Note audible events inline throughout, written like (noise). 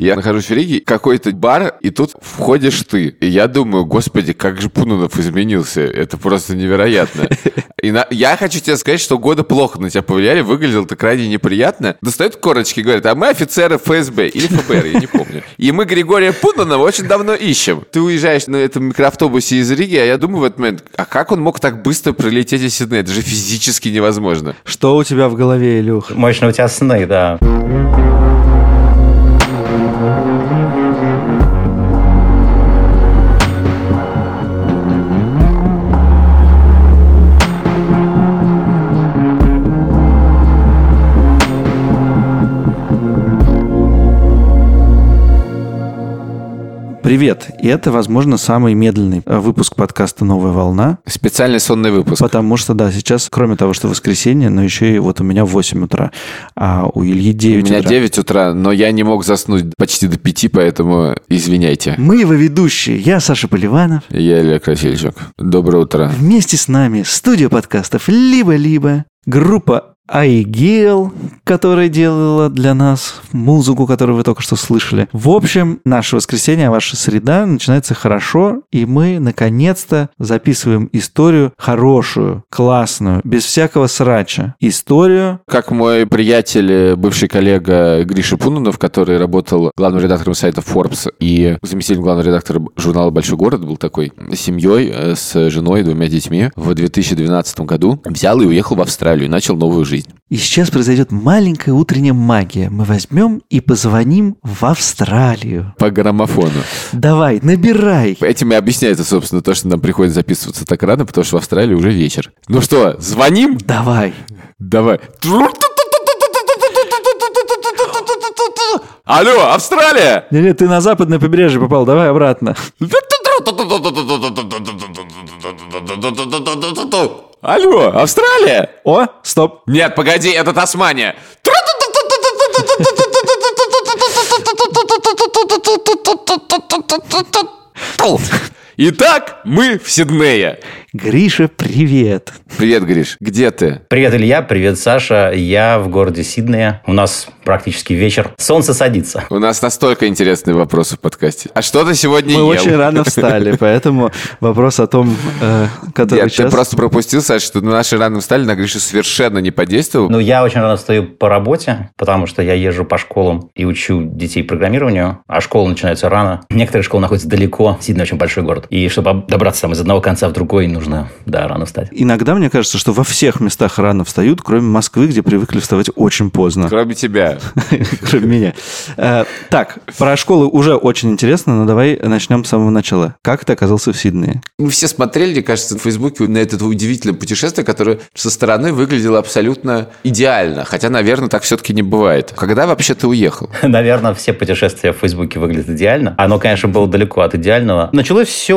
Я нахожусь в Риге, какой-то бар, и тут входишь ты. И я думаю, господи, как же Пунунов изменился. Это просто невероятно. (laughs) И на... я хочу тебе сказать, что годы плохо на тебя повлияли, выглядел ты крайне неприятно. Достают корочки, говорят, а мы офицеры ФСБ или ФБР, я не помню. И мы Григория Пунунова очень давно ищем. Ты уезжаешь на этом микроавтобусе из Риги, а я думаю в этот момент, а как он мог так быстро прилететь из Сиднея? Это же физически невозможно. Что у тебя в голове, Илюха? Мощно у тебя сны, да. Привет! И это, возможно, самый медленный э, выпуск подкаста «Новая волна». Специальный сонный выпуск. Потому что, да, сейчас, кроме того, что воскресенье, но еще и вот у меня 8 утра, а у Ильи 9 У меня утра. 9 утра, но я не мог заснуть почти до 5, поэтому извиняйте. Мы его ведущие. Я Саша Поливанов. Я Илья Красильчук. Доброе утро. Вместе с нами студия подкастов «Либо-либо», группа Айгел, которая делала для нас музыку, которую вы только что слышали. В общем, наше воскресенье, ваша среда начинается хорошо, и мы наконец-то записываем историю хорошую, классную, без всякого срача. Историю Как мой приятель, э, бывший коллега Гриша Пунунов, который работал главным редактором сайта Forbes и заместителем главного редактора журнала «Большой город», был такой семьей, э, с женой и двумя детьми в 2012 году, взял и уехал в Австралию и начал новую жизнь. И сейчас произойдет маленькая утренняя магия. Мы возьмем и позвоним в Австралию. По граммофону. Давай, набирай. Этим и объясняется, собственно, то, что нам приходится записываться так рано, потому что в Австралии уже вечер. Ну что, звоним? Давай. Давай. Алло, Австралия! Не-не, ты на западное побережье попал, давай обратно. (laughs) Алло, Австралия? О, стоп. Нет, погоди, это Тасмания. Итак, мы в Сиднее. Гриша, привет. Привет, Гриш. Где ты? Привет, Илья, привет, Саша. Я в городе Сиднее. У нас практически вечер. Солнце садится. У нас настолько интересные вопросы в подкасте. А что ты сегодня Мы ел? очень рано встали, поэтому вопрос о том, э, который Нет, ты просто пропустил, Саша, что на наши рано встали, на Гришу совершенно не подействовал. Ну, я очень рано встаю по работе, потому что я езжу по школам и учу детей программированию, а школа начинается рано. Некоторые школы находятся далеко, Сидней очень большой город. И чтобы добраться там из одного конца в другой, нужно, да, рано встать. Иногда мне кажется, что во всех местах рано встают, кроме Москвы, где привыкли вставать очень поздно. Кроме тебя. (laughs) Кроме меня. Э, Так, про школы уже очень интересно, но давай начнем с самого начала. Как ты оказался в Сиднее? Мы все смотрели, мне кажется, в Фейсбуке на это удивительное путешествие, которое со стороны выглядело абсолютно идеально. Хотя, наверное, так все-таки не бывает. Когда вообще ты уехал? (laughs) Наверное, все путешествия в Фейсбуке выглядят идеально. Оно, конечно, было далеко от идеального. Началось все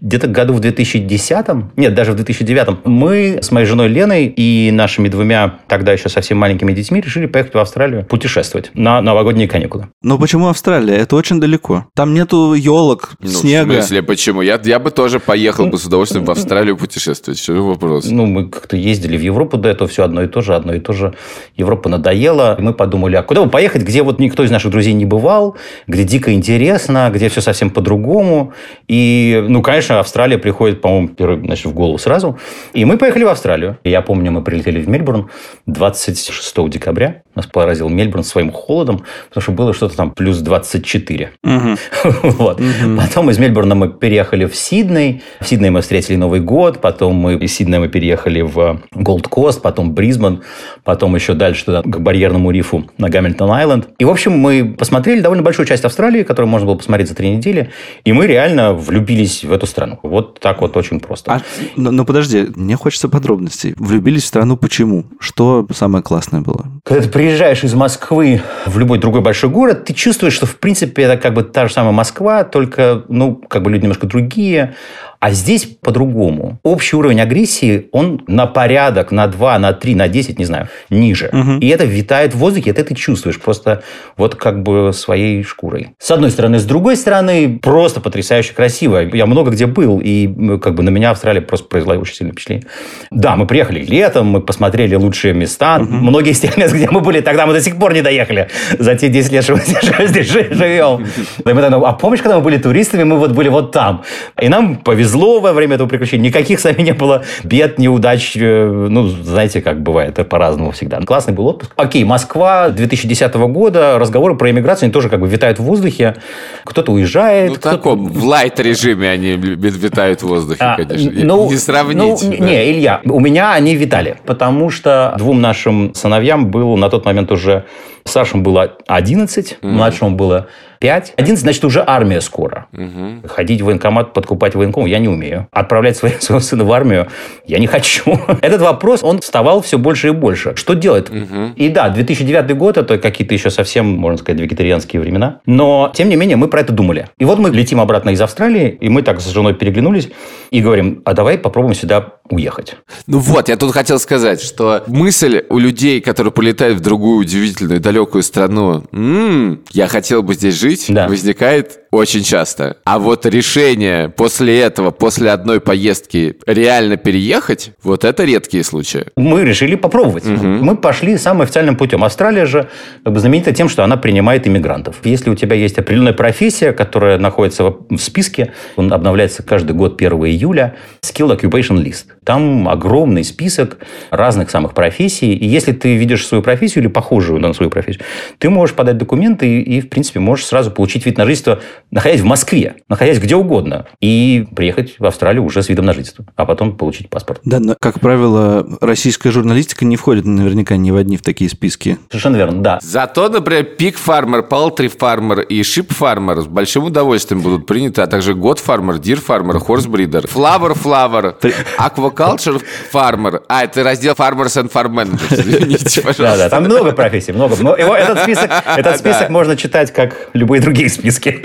где-то году в 2010 нет, даже в 2009 Мы с моей женой Леной и нашими двумя тогда еще совсем маленькими детьми решили поехать в Австралию путешествовать на новогодние каникулы. Но почему Австралия? Это очень далеко. Там нету елок, Ну, снега. В смысле, почему? Я, я бы тоже поехал бы с удовольствием в Австралию путешествовать. Что вопрос? Ну, мы как-то ездили в Европу до этого, все одно и то же, одно и то же. Европа надоела. И мы подумали, а куда бы поехать, где вот никто из наших друзей не бывал, где дико интересно, где все совсем по-другому. И, ну, конечно, Австралия приходит, по-моему, первый, значит, в голову сразу. И мы поехали в Австралию. Я помню, мы прилетели в Мельбурн 26 декабря. Нас поразил Мельбурн своим холодом, потому что было что-то там плюс 24. Мгм. (laughs) Вот. Потом из Мельбурна мы переехали в Сидней. В Сиднее мы встретили Новый год. Потом мы из Сиднея мы переехали в Голд Кост, потом Брисбен, потом еще дальше туда, к барьерному рифу на Гамильтон-Айленд. И, в общем, мы посмотрели довольно большую часть Австралии, которую можно было посмотреть за три недели. И мы реально влюбились в эту страну. Вот так вот очень просто. А, но, но подожди, мне хочется подробностей. Влюбились в страну почему? Что самое классное было? Когда ты приезжаешь из Москвы в любой другой большой город, ты чувствуешь, что, в принципе, это как бы та же самая Москва, только, ну, как бы люди немножко другие. А здесь по-другому. Общий уровень агрессии, он на порядок, на 2, на 3, на 10, не знаю, ниже. Угу. И это витает в воздухе, это ты чувствуешь просто вот как бы своей шкурой. С одной стороны. С другой стороны, просто потрясающе красиво. Я много где был, и как бы на меня Австралия просто произвела очень сильное впечатление. Да, мы приехали летом, мы посмотрели лучшие места. Угу. Многие из тех мест, где мы были, тогда мы до сих пор не доехали за те 10 лет, что мы здесь живем. А помнишь, когда мы были туристами, мы вот были вот там. И нам повезло во время этого приключения. Никаких с вами не было бед, неудач. Э, ну, знаете, как бывает, это по-разному всегда. Классный был отпуск. Окей, Москва 2010 года. Разговоры про иммиграцию они тоже как бы витают в воздухе. Кто-то уезжает. Ну, в таком, в лайт-режиме они витают в воздухе, а, конечно. Ну, не сравнить. Ну, да. Не, Илья, у меня они витали. Потому что двум нашим сыновьям был на тот момент уже Старшему было 11, mm-hmm. младшему было 5. 11, значит, уже армия скоро. Mm-hmm. Ходить в военкомат, подкупать военком я не умею. Отправлять своего (laughs) сына в армию я не хочу. (laughs) Этот вопрос, он вставал все больше и больше. Что делать? Mm-hmm. И да, 2009 год, это какие-то еще совсем, можно сказать, вегетарианские времена. Но, тем не менее, мы про это думали. И вот мы летим обратно из Австралии, и мы так с женой переглянулись и говорим, а давай попробуем сюда уехать. Ну вот, я тут хотел сказать, что мысль у людей, которые полетают в другую удивительную, далекую страну, м-м, я хотел бы здесь жить, да. возникает очень часто. А вот решение после этого, после одной поездки реально переехать, вот это редкие случаи. Мы решили попробовать. Угу. Мы пошли самым официальным путем. Австралия же как бы, знаменита тем, что она принимает иммигрантов. Если у тебя есть определенная профессия, которая находится в списке, он обновляется каждый год 1 июля, Skill Occupation List. Там огромный список разных самых профессий. И если ты видишь свою профессию или похожую на свою профессию, ты можешь подать документы и, и в принципе, можешь сразу получить вид на жительство находясь в Москве, находясь где угодно, и приехать в Австралию уже с видом на жительство, а потом получить паспорт. Да, но, как правило, российская журналистика не входит наверняка ни в одни в такие списки. Совершенно верно, да. Зато, например, Pig Farmer, Poultry Farmer и Sheep Farmer с большим удовольствием будут приняты, а также Goat Farmer, Deer Farmer, Horse Breeder, Flower Flower, Аквакулчер Фармер. А, это раздел Farmers and Farm Managers, извините, пожалуйста. Да, да, там много профессий, много. Этот список, этот (laughs) список можно читать, как любые другие списки.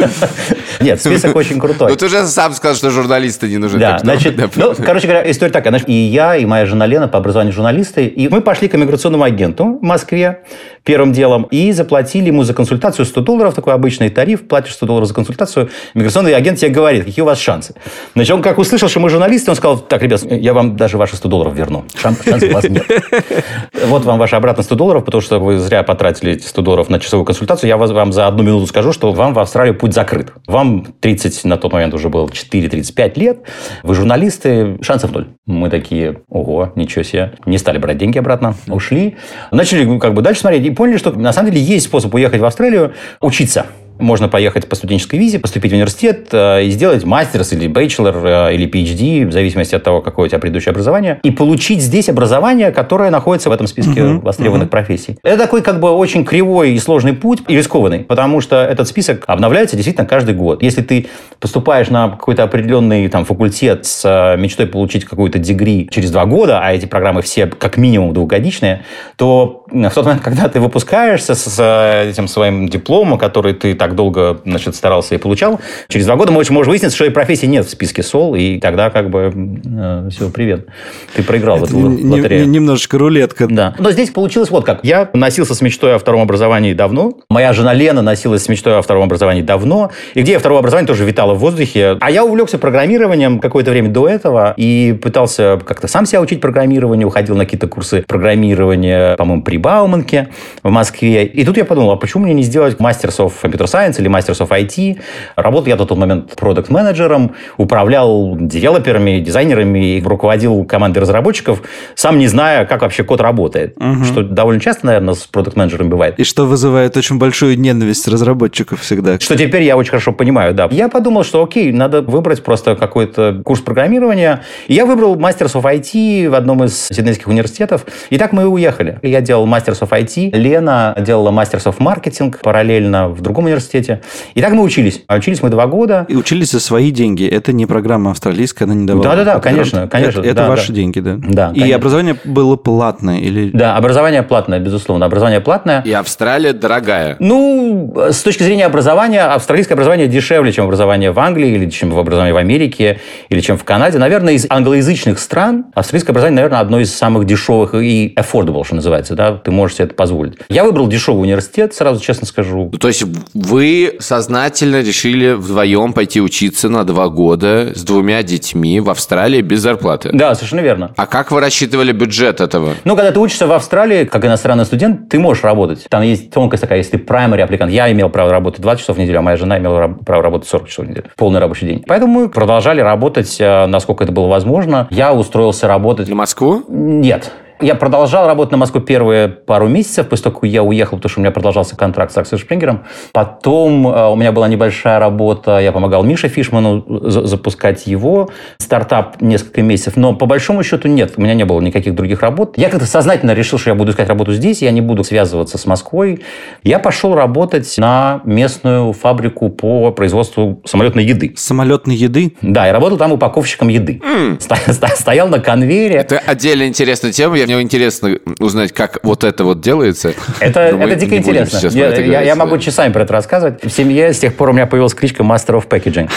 Нет, список (laughs) очень крутой. Ну, ты уже сам сказал, что журналисты не нужны. Да, значит, ну, короче говоря, история такая. И я, и моя жена Лена по образованию журналисты, и мы пошли к иммиграционному агенту в Москве первым делом и заплатили ему за консультацию 100 долларов, такой обычный тариф, платишь 100 долларов за консультацию, иммиграционный агент тебе говорит, какие у вас шансы. Значит, он как услышал, что мы журналисты, он сказал, так, ребят, я вам даже ваши 100 долларов верну. Шансов у вас нет. (laughs) Вот вам ваши обратно 100 долларов, потому что вы зря потратили эти 100 долларов на часовую консультацию. Я вам за одну минуту скажу, что вам в Австралию путь закрыт. Вам 30, на тот момент уже было 4-35 лет. Вы журналисты, шансов ноль. Мы такие, ого, ничего себе. Не стали брать деньги обратно, ушли. Начали ну, как бы дальше смотреть и поняли, что на самом деле есть способ уехать в Австралию учиться. Можно поехать по студенческой визе, поступить в университет э, и сделать мастерс или бейчелор э, или PhD, в зависимости от того, какое у тебя предыдущее образование, и получить здесь образование, которое находится в этом списке uh-huh, востребованных uh-huh. профессий. Это такой как бы очень кривой и сложный путь, и рискованный, потому что этот список обновляется действительно каждый год. Если ты поступаешь на какой-то определенный там, факультет с э, мечтой получить какую-то дегри через два года, а эти программы все как минимум двухгодичные, то в тот момент, когда ты выпускаешься с этим своим дипломом, который ты так долго значит, старался и получал, через два года можешь, можешь выяснить, что и профессии нет в списке СОЛ, и тогда как бы э, все, привет. Ты проиграл Это в эту лотерею. Немножечко рулетка. Да. Но здесь получилось вот как. Я носился с мечтой о втором образовании давно. Моя жена Лена носилась с мечтой о втором образовании давно. И где второе образование тоже витало в воздухе. А я увлекся программированием какое-то время до этого и пытался как-то сам себя учить программированию, уходил на какие-то курсы программирования, по-моему, при Бауманке в Москве. И тут я подумал, а почему мне не сделать Masters of Computer Science или Masters of IT? Работал я на тот момент продукт-менеджером, управлял девелоперами, дизайнерами и руководил командой разработчиков, сам не зная, как вообще код работает. Угу. Что довольно часто, наверное, с продукт-менеджером бывает. И что вызывает очень большую ненависть разработчиков всегда. Что теперь я очень хорошо понимаю, да. Я подумал, что окей, надо выбрать просто какой-то курс программирования. И я выбрал Masters of IT в одном из сиднейских университетов. И так мы и уехали. Я делал делал Masters of IT, Лена делала Masters of Marketing параллельно в другом университете. И так мы учились. А учились мы два года. И учились за свои деньги. Это не программа австралийская, она не давала. Да-да-да, конечно, конечно. Это, это да, ваши да. деньги, да? Да, И конечно. образование было платное или... Да, образование платное, безусловно. Образование платное. И Австралия дорогая. Ну, с точки зрения образования, австралийское образование дешевле, чем образование в Англии, или чем в образование в Америке, или чем в Канаде. Наверное, из англоязычных стран австралийское образование, наверное, одно из самых дешевых и affordable, что называется, да, ты можешь себе это позволить. Я выбрал дешевый университет, сразу честно скажу. Ну, То есть вы сознательно решили вдвоем пойти учиться на два года с двумя детьми в Австралии без зарплаты. Да, совершенно верно. А как вы рассчитывали бюджет этого? Ну, когда ты учишься в Австралии, как иностранный студент, ты можешь работать. Там есть тонкость такая, если ты primary аппликант. Я имел право работать 20 часов в неделю, а моя жена имела право работать 40 часов в неделю. Полный рабочий день. Поэтому мы продолжали работать, э, насколько это было возможно. Я устроился работать... На Москву? Нет. Я продолжал работать на Москву первые пару месяцев, после того, как я уехал, потому что у меня продолжался контракт с Аксель Шпрингером. Потом э, у меня была небольшая работа, я помогал Мише Фишману за- запускать его стартап несколько месяцев. Но по большому счету нет, у меня не было никаких других работ. Я как-то сознательно решил, что я буду искать работу здесь, я не буду связываться с Москвой. Я пошел работать на местную фабрику по производству самолетной еды. Самолетной еды? Да, я работал там упаковщиком еды. Сто- Стоял на конвейере. Это отдельно интересная тема. Я- Мне интересно узнать, как вот это вот делается. Это, это дико интересно. Я, это я- я могу часами про это рассказывать. В семье с тех пор у меня появилась кличка Master of Packaging.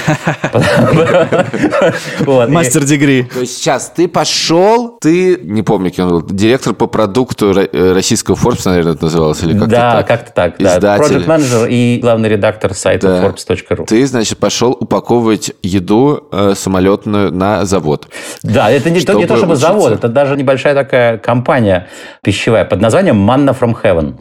(laughs) Мастер дегри. То есть сейчас ты пошел, ты, не помню, кем он был, директор по продукту ро- э, российского Forbes, наверное, это называлось, или как-то Да, как-то так. Да. Издатель. Project менеджер и главный редактор сайта. Forbes.ru. Ты, значит, пошел упаковывать еду э, самолетную на завод. Да, это не, то, Чтобы завод, это даже небольшая такая компания пищевая под названием Manna from Heaven.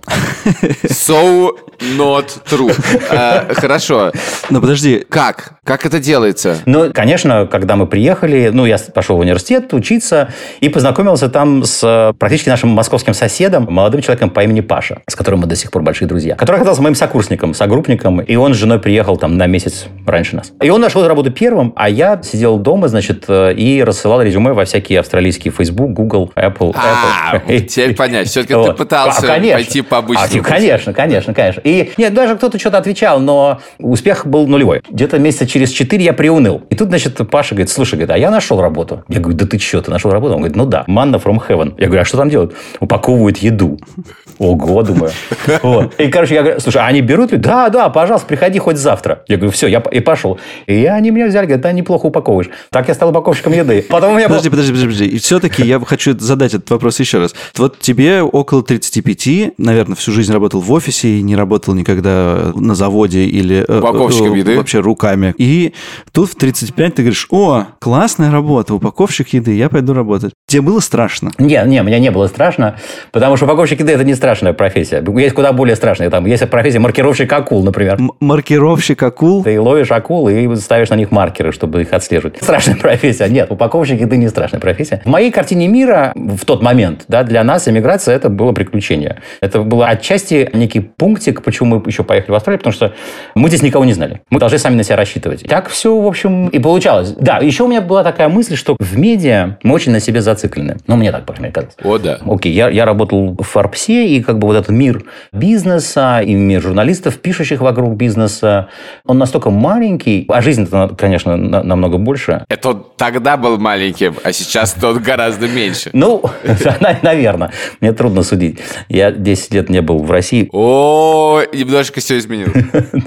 So not true. Э, Хорошо. Но подожди, Как? Как это делается? Ну, конечно, когда мы приехали, ну, я пошел в университет учиться и познакомился там с э, практически нашим московским соседом, молодым человеком по имени Паша, с которым мы до сих пор большие друзья, который оказался моим сокурсником, согруппником, и он с женой приехал там на месяц раньше нас. И он нашел работу первым, а я сидел дома, значит, э, и рассылал резюме во всякие австралийские Facebook, Google, Apple. А, Apple. теперь понять. Все-таки (laughs) ты пытался А, пойти по А, обычному. типа, конечно, конечно, конечно. И нет, даже кто-то что-то отвечал, но успех был нулевой. Где-то месяца через четыре я приуныл. И тут, значит, Паша говорит, слушай, говорит, а я нашел работу. Я говорю, да ты что, ты нашел работу? Он говорит, ну да, манна from heaven. Я говорю, а что там делают? Упаковывают еду. Ого, думаю. Вот. И, короче, я говорю, слушай, а они берут? Да, да, пожалуйста, приходи хоть завтра. Я говорю, все, я и пошел. И они меня взяли, говорят, да, неплохо упаковываешь. Так я стал упаковщиком еды. Потом у Подожди, подожди, подожди, подожди. И все-таки я хочу задать этот вопрос еще раз. Вот тебе около 35, наверное, всю жизнь работал в офисе и не работал никогда на заводе или... э, Упаковщиком э, еды? Вообще руками. И тут в 35 ты говоришь, о, классная работа, упаковщик еды, я пойду работать. Тебе было страшно? Не, не, мне не было страшно, потому что упаковщик еды – это не страшная профессия. Есть куда более страшная. Там есть профессия маркировщик акул, например. М- маркировщик акул? Ты ловишь акул и ставишь на них маркеры, чтобы их отслеживать. (laughs) Страшная профессия. Нет, упаковщик еды не страшная профессия. В моей картине мира в тот момент, да, для нас эмиграция это было приключение. Это было отчасти некий пунктик, почему мы еще поехали в Австралию, потому что мы здесь никого не знали. Мы должны сами на себя рассчитывать. Так все, в общем, и получалось. Да, еще у меня была такая мысль, что в медиа мы очень на себе зациклены. Ну, мне так, по крайней мере, казалось. О, да. Окей, я, я работал в Форбсе, и как бы вот этот мир бизнеса и мир журналистов, пишущих вокруг бизнеса, он настолько маленький, а жизнь-то, конечно, на- намного больше. Это он тогда был маленьким, а сейчас тот гораздо меньше. Ну, (laughs) наверное. Мне трудно судить. Я 10 лет не был в России. О, немножко все изменилось. (laughs)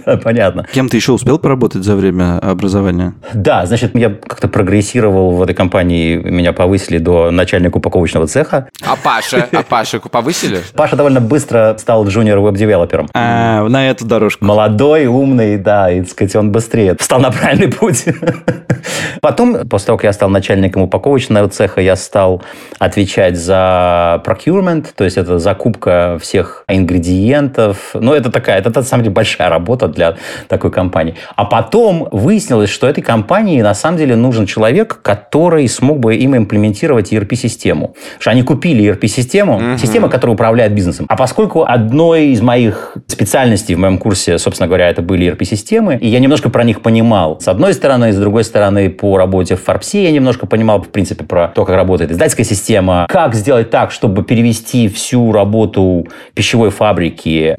Да, понятно. Кем ты еще успел поработать за время образования? Да, значит, я как-то прогрессировал в этой компании, меня повысили до начальника упаковочного цеха. А Паша? А Пашу повысили? Паша довольно быстро стал джуниор веб-девелопером. А, на эту дорожку. Молодой, умный, да, и, так сказать, он быстрее встал на правильный путь. (laughs) Потом, после того, как я стал начальником упаковочного цеха, я стал отвечать за procurement, то есть это закупка всех ингредиентов. Ну, это такая, это на самом деле большая работа для такой компании. А потом выяснилось, что этой компании на самом деле нужен человек, который смог бы им имплементировать ERP-систему. Потому что они купили ERP-систему, система, которая управляет бизнесом. А поскольку одной из моих специальностей в моем курсе, собственно говоря, это были ERP-системы, и я немножко про них понимал. С одной стороны, с другой стороны, по работе в Форбсе я немножко понимал, в принципе, про то, как работает издательская система, как сделать так, чтобы перевести всю работу пищевой фабрики,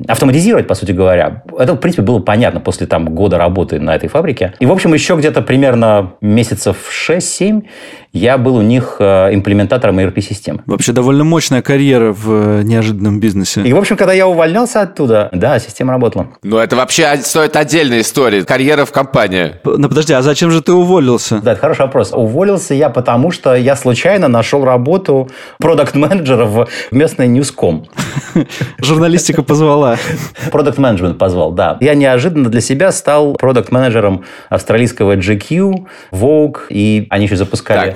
автоматизировать, по сути говоря. Это, в принципе, было понятно после там, года работы на этой фабрике. И, в общем, еще где-то примерно месяцев 6-7 я был у них э, имплементатором ERP-системы. Вообще довольно мощная карьера в э, неожиданном бизнесе. И, в общем, когда я увольнялся оттуда, да, система работала. Ну, это вообще стоит отдельная история. Карьера в компании. Ну, подожди, а зачем же ты уволился? Да, это хороший вопрос. Уволился я потому, что я случайно нашел работу продукт-менеджера в местной Newscom. (laughs) Журналистика позвала. Продукт-менеджмент позвал, да. Я неожиданно для себя стал продукт-менеджером австралийского GQ, Vogue, и они еще запускали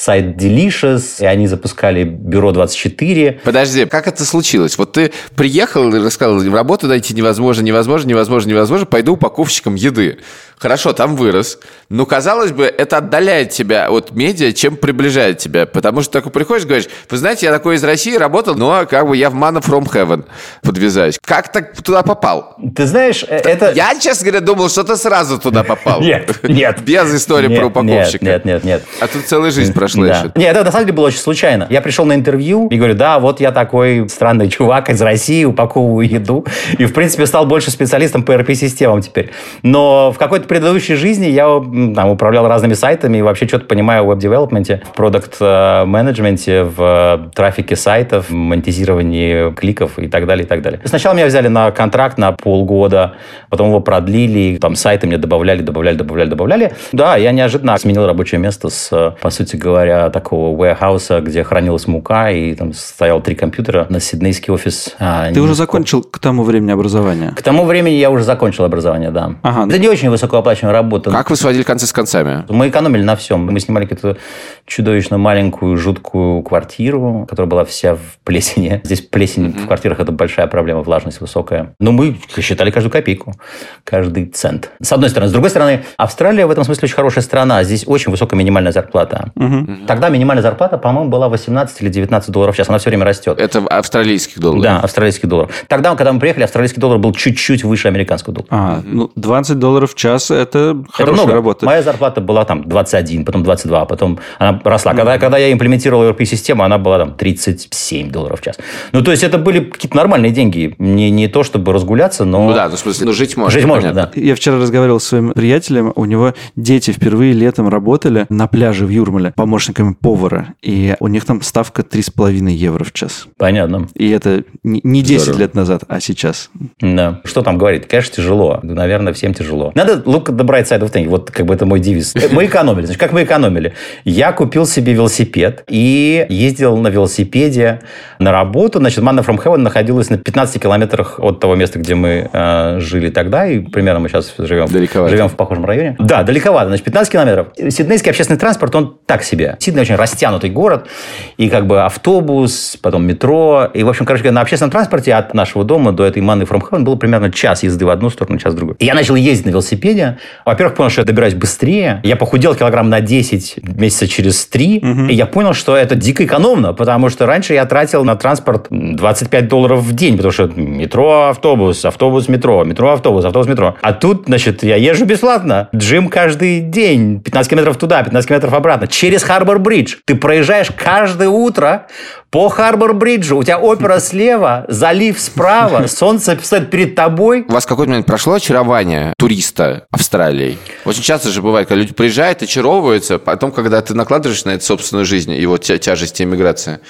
сайт Delicious, и они запускали Бюро 24. Подожди, как это случилось? Вот ты приехал и рассказал, работу найти невозможно, невозможно, невозможно, невозможно, пойду упаковщиком еды. Хорошо, там вырос. Но, казалось бы, это отдаляет тебя от медиа, чем приближает тебя. Потому что такой приходишь, говоришь, вы знаете, я такой из России работал, но как бы я в Mana from Heaven подвязаюсь. Как так туда попал? Ты знаешь, э, это... Я, честно говоря, думал, что ты сразу туда попал. (laughs) Нет, нет. Без истории про упаковщика. Нет, нет, нет. А тут целая жизнь прошла (laughs) Да. еще. Нет, это на самом деле было очень случайно. Я пришел на интервью и говорю, да, вот я такой странный чувак из России, упаковываю еду. И, в принципе, стал больше специалистом по ERP-системам теперь. Но в какой-то предыдущей жизни я там, управлял разными сайтами и вообще что-то понимаю в веб-девелопменте, в продукт-менеджменте, в э, трафике сайтов, в монетизировании кликов и так далее, и так далее. Сначала меня взяли на контракт на полгода, потом его продлили, там сайты мне добавляли, добавляли, добавляли, добавляли. Да, я неожиданно сменил рабочее место с, по сути говоря, такого warehouse, где хранилась мука, и там стоял три компьютера на сиднейский офис. а, Ты уже Ньюском. закончил к тому времени образование? К тому времени я уже закончил образование, да. Ага. Это не очень высокооплачиваемая работа. Как вы сводили концы с концами? Мы экономили на всем. Мы снимали какую-то чудовищно маленькую, жуткую квартиру, которая была вся в плесени. Здесь плесень в квартирах – это большая проблема, влажность высокая. Но мы считали каждую копейку, каждый цент. С одной стороны. С другой стороны, Австралия в этом смысле очень хорошая страна. Здесь очень высокая минимальная зарплата. Тогда минимальная зарплата, по-моему, была 18 или 19 долларов в час. Она все время растет. Это в австралийских долларах. Да, австралийский доллар. Тогда, когда мы приехали, австралийский доллар был чуть-чуть выше американского доллара. А, ну, 20 долларов в час – это Это хорошая много. работа. Моя зарплата была там 21, потом 22, потом она росла. Когда, когда я имплементировал ERP-систему, она была там 37 долларов в час. Ну, то есть, это были какие-то нормальные деньги. Не, не то, чтобы разгуляться, но... Ну да, ну в смысле, ну жить можно. Жить можно, понятно. да. Я вчера разговаривал с своим приятелем, у него дети впервые летом работали на пляже в Юрмале помощниками повара, и у них там ставка 3,5 евро в час. Понятно. И это не не 10 Здорово. лет назад, а сейчас. Да. Что там говорить? Конечно, тяжело. Наверное, всем тяжело. Надо look at the bright side of things. Вот как бы это мой девиз. Мы экономили. Значит, как мы экономили? Я купил себе велосипед и ездил на велосипеде на работу. Значит, Manna from Heaven находилась на 15 километрах от того места, где мы э, жили тогда. И примерно мы сейчас живем, Далековато. живем в похожем районе. Да, далековато. Значит, 15 километров. Сиднейский общественный транспорт, он так себе. Сидней очень растянутый город. И как бы автобус, потом метро. И, в общем, короче говоря, на общественном транспорте от нашего дома до этой Манны from Heaven было примерно час езды в одну сторону, час в другую. И я начал ездить на велосипеде. Во-первых, понял, что я добираюсь быстрее. Я похудел килограмм на 10 месяца через 3. И я понял, что это дико экономно, потому что раньше я тратил на транспорт 25 долларов в день, потому что метро, автобус, автобус, метро, метро, автобус, автобус, метро. А тут, значит, я езжу бесплатно. Джим каждый день. 15 километров туда, 15 километров обратно. Через Харбор-Бридж. Ты проезжаешь каждое утро по Харбор-Бриджу. У тебя опера (laughs) слева, залив справа, солнце стоит перед тобой. У вас какой-то момент прошло очарование туриста Австралии? Очень часто же бывает, когда люди приезжают, очаровываются, потом, когда ты накладываешь на это собственную жизнь и вот тя- тяжесть иммиграции,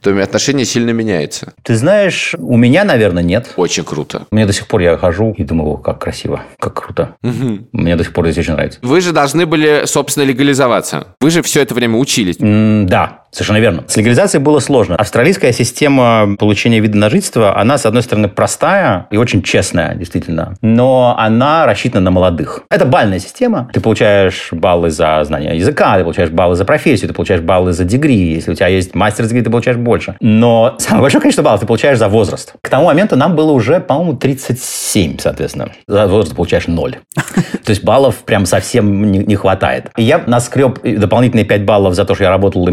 то отношение сильно меняется. Ты знаешь, у меня, наверное, нет. Очень круто. Мне до сих пор я хожу и думаю, «О, как красиво, как круто. Мне до сих пор здесь очень нравится. Вы же должны были, собственно, легализоваться. Вы же все это время учились. М, Да, совершенно верно. С легализацией было сложно. Австралийская система получения вида на жительство, она, с одной стороны, простая и очень честная, действительно, но она рассчитана на молодых. Это бальная система. Ты получаешь баллы за знание языка, ты получаешь баллы за профессию, ты получаешь баллы за дегри. Если у тебя есть мастер дегри, ты получаешь больше. Но самое большое количество баллов ты получаешь за возраст. К тому моменту нам было уже, по-моему, 37, соответственно. За возраст ты получаешь ноль. (laughs) То есть баллов прям совсем не, хватает. И я наскреб дополнительные 5 баллов за то, что я работал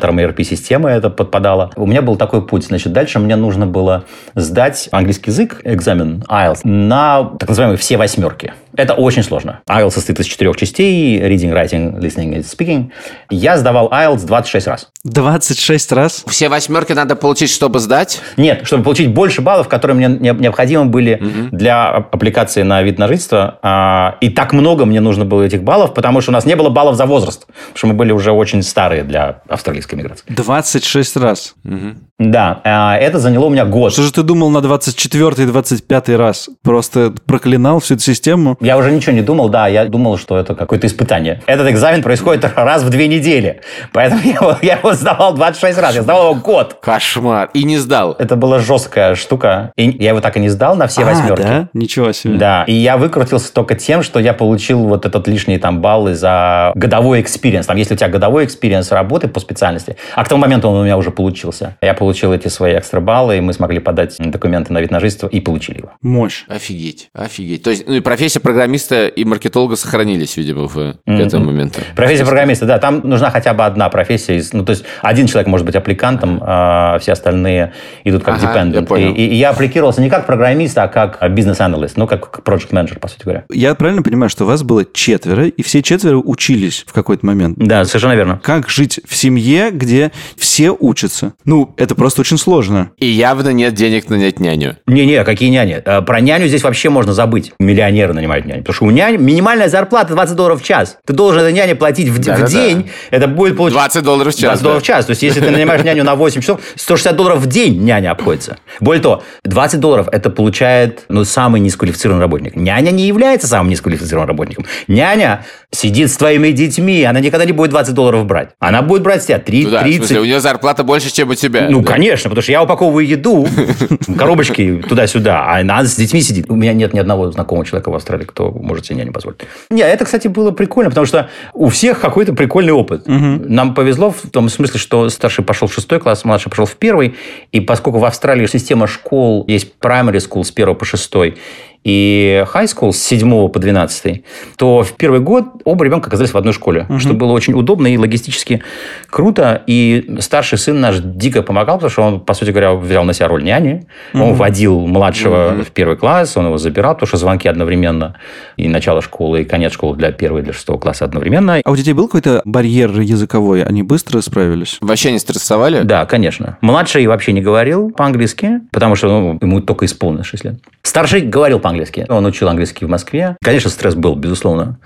имплементатором ERP-системы, это подпадало. У меня был такой путь. Значит, дальше мне нужно было сдать английский язык, экзамен IELTS, на так называемые все восьмерки. Это очень сложно. IELTS состоит из четырех частей. Reading, writing, listening и speaking. Я сдавал IELTS 26 раз. 26 раз? Все восьмерки надо получить, чтобы сдать? Нет, чтобы получить больше баллов, которые мне необходимы были угу. для аппликации на вид на жительство. А, и так много мне нужно было этих баллов, потому что у нас не было баллов за возраст. Потому что мы были уже очень старые для австралийской миграции. 26 раз? Угу. Да, а, это заняло у меня год. Что же ты думал на 24 и 25 раз? Просто проклинал всю эту систему? Я уже ничего не думал, да, я думал, что это какое-то испытание. Этот экзамен происходит (laughs) раз в две недели, поэтому (laughs) я его, я его сдавал 26 раз, я сдавал его год. Кошмар. И не сдал. Это была жесткая штука, и я его так и не сдал на все а, восьмерки. да? Ничего себе. Да, и я выкрутился только тем, что я получил вот этот лишний там баллы за годовой experience. Там, если у тебя годовой experience работы по специальности, а к тому моменту он у меня уже получился. Я получил эти свои экстра баллы, и мы смогли подать документы на вид на жительство и получили его. Мощь. Офигеть, офигеть. То есть, ну и профессия программиста и маркетолога сохранились, видимо, в, mm-hmm. к этому моменту. Профессия программиста, да, там нужна хотя бы одна профессия. Ну, то есть, один человек может быть аппликантом, а все остальные идут как ага, dependent. Я и, и, и я аппликировался не как программист, а как бизнес-аналист, ну, как project менеджер по сути говоря. Я правильно понимаю, что у вас было четверо, и все четверо учились в какой-то момент? Да, совершенно верно. Как жить в семье, где все учатся? Ну, это просто очень сложно. И явно нет денег нанять няню. Не-не, какие няни? Э, про няню здесь вообще можно забыть. Миллионеры нанимают няню. Потому что у няни минимальная зарплата 20 долларов в час. Ты должен этой няне платить в, да, в да, день. Да. Это будет получить... 20 долларов в час. 20 долларов в час. То есть, если ты нанимаешь няню на 8 часов, 160 долларов в день няня обходится. Более того, 20 долларов это получает ну, самый низквалифицированный работник. Няня не является самым низквалифицированным работником. Няня сидит с твоими детьми, она никогда не будет 20 долларов брать. Она будет брать с тебя 3, ну, да, 30. В смысле, у нее зарплата больше, чем у тебя. Ну, да. конечно, потому что я упаковываю еду, (laughs) коробочки туда-сюда, а она с детьми сидит. У меня нет ни одного знакомого человека в Австралии, кто может себе не позволить. Не, это, кстати, было прикольно, потому что у всех какой-то прикольный опыт. Угу. Нам повезло в том смысле, что старший пошел в шестой класс, младший пошел в первый, и поскольку в Австралии система школ есть primary school с первого по шестой, и high school с 7 по 12, то в первый год оба ребенка оказались в одной школе, угу. что было очень удобно и логистически круто. И старший сын наш дико помогал, потому что он, по сути говоря, взял на себя роль няни. Угу. Он водил младшего угу. в первый класс, он его забирал, потому что звонки одновременно. И начало школы, и конец школы для первого и для шестого класса одновременно. А у детей был какой-то барьер языковой? Они быстро справились? Вообще не стрессовали? Да, конечно. Младший вообще не говорил по-английски, потому что ну, ему только исполнилось 6 лет. Старший говорил по по-английски. Он учил английский в Москве. Конечно, стресс был, безусловно.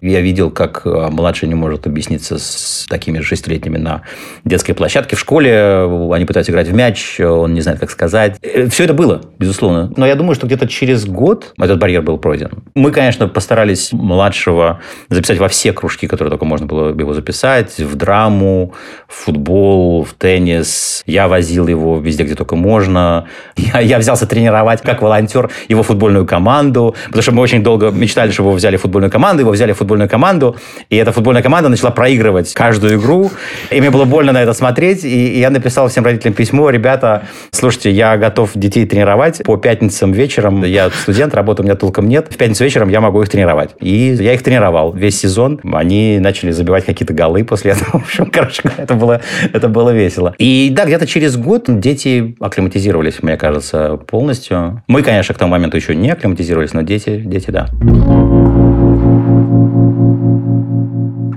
Я видел, как э, младший не может объясниться с такими же шестилетними на детской площадке в школе. Они пытаются играть в мяч, он не знает, как сказать. Э, Все это было, безусловно. Но я думаю, что где-то через год этот барьер был пройден. Мы, конечно, постарались младшего записать во все кружки, которые только можно было его записать. В драму, в футбол, в теннис. Я возил его везде, где только можно. (laughs) Я, я взялся тренировать как волонтер его футбольную команду, потому что мы очень долго мечтали, чтобы его взяли в футбольную команду, его взяли в футбольную команду, и эта футбольная команда начала проигрывать каждую игру, и мне было больно на это смотреть, и я написал всем родителям письмо, ребята, слушайте, я готов детей тренировать по пятницам вечером, я студент, работы у меня толком нет, в пятницу вечером я могу их тренировать. И я их тренировал весь сезон, они начали забивать какие-то голы после этого, (laughs) в общем, короче, это было, это было весело. И да, где-то через год дети акклиматизировались, мне кажется, полностью. Мы, конечно, к тому моменту еще не акклиматизировались, но дети, дети, да.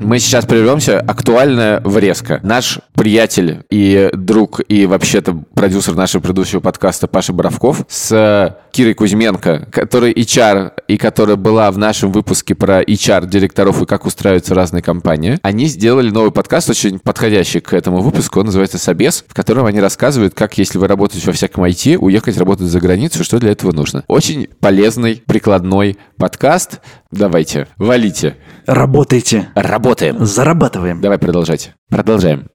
Мы сейчас прервемся. Актуальная врезка. Наш приятель и друг, и вообще-то продюсер нашего предыдущего подкаста Паша Боровков с Кирой Кузьменко, который HR и которая была в нашем выпуске про HR директоров и как устраиваются разные компании, они сделали новый подкаст, очень подходящий к этому выпуску. Он называется «Собес», в котором они рассказывают, как, если вы работаете во всяком IT, уехать работать за границу, что для этого нужно. Очень полезный, прикладной подкаст. Давайте, валите. Работайте. Работаем. Зарабатываем. Давай продолжать. Продолжаем.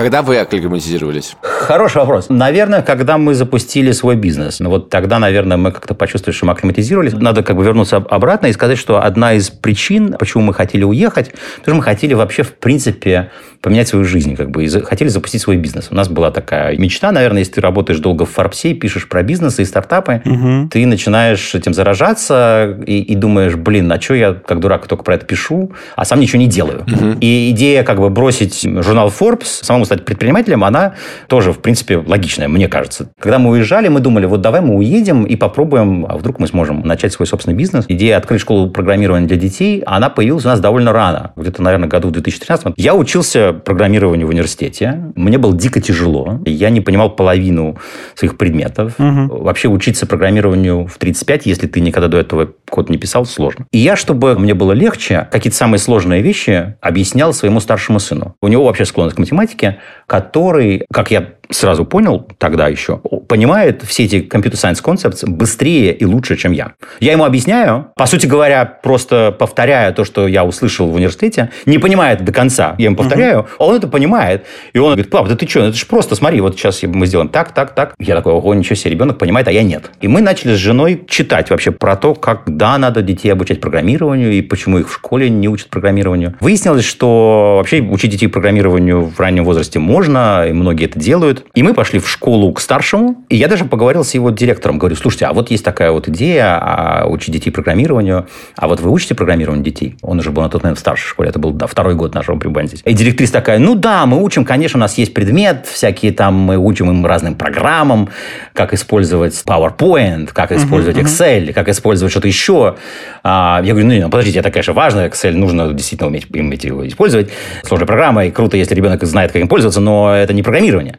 Когда вы акклиматизировались? Хороший вопрос. Наверное, когда мы запустили свой бизнес. Ну, вот тогда, наверное, мы как-то почувствовали, что мы акклиматизировались. Надо как бы вернуться обратно и сказать, что одна из причин, почему мы хотели уехать, потому что мы хотели вообще, в принципе, поменять свою жизнь, как бы, и хотели запустить свой бизнес. У нас была такая мечта, наверное, если ты работаешь долго в Форбсе, пишешь про бизнесы и стартапы, угу. ты начинаешь этим заражаться и, и думаешь, блин, а что я, как дурак, только про это пишу, а сам ничего не делаю. Угу. И идея как бы бросить журнал Forbes, самому стать предпринимателем, она тоже, в принципе, логичная, мне кажется. Когда мы уезжали, мы думали, вот давай мы уедем и попробуем, а вдруг мы сможем начать свой собственный бизнес. Идея открыть школу программирования для детей, она появилась у нас довольно рано, где-то, наверное, году в 2013. Я учился программированию в университете. Мне было дико тяжело. Я не понимал половину своих предметов. Угу. Вообще учиться программированию в 35, если ты никогда до этого код не писал, сложно. И я, чтобы мне было легче, какие-то самые сложные вещи объяснял своему старшему сыну. У него вообще склонность к математике, который, как я сразу понял тогда еще, понимает все эти computer science concepts быстрее и лучше, чем я. Я ему объясняю, по сути говоря, просто повторяя то, что я услышал в университете, не понимает до конца. Я ему повторяю, uh-huh. он это понимает. И он говорит, пап, да ты что, это же просто, смотри, вот сейчас мы сделаем так, так, так. Я такой, ого, ничего себе, ребенок понимает, а я нет. И мы начали с женой читать вообще про то, когда надо детей обучать программированию и почему их в школе не учат программированию. Выяснилось, что вообще учить детей программированию в раннем возрасте можно, и многие это делают. И мы пошли в школу к старшему, и я даже поговорил с его директором. Говорю, слушайте, а вот есть такая вот идея а, учить детей программированию, а вот вы учите программирование детей? Он уже был на тот момент в старшей школе, это был да, второй год нашего пребывания здесь. И директриса такая, ну да, мы учим, конечно, у нас есть предмет, всякие там, мы учим им разным программам, как использовать PowerPoint, как использовать Excel, как использовать что-то еще. А, я говорю, ну, ну, подождите, это, конечно, важно, Excel нужно действительно уметь им его использовать. Сложная программа, и круто, если ребенок знает, как им пользоваться, но это не программирование.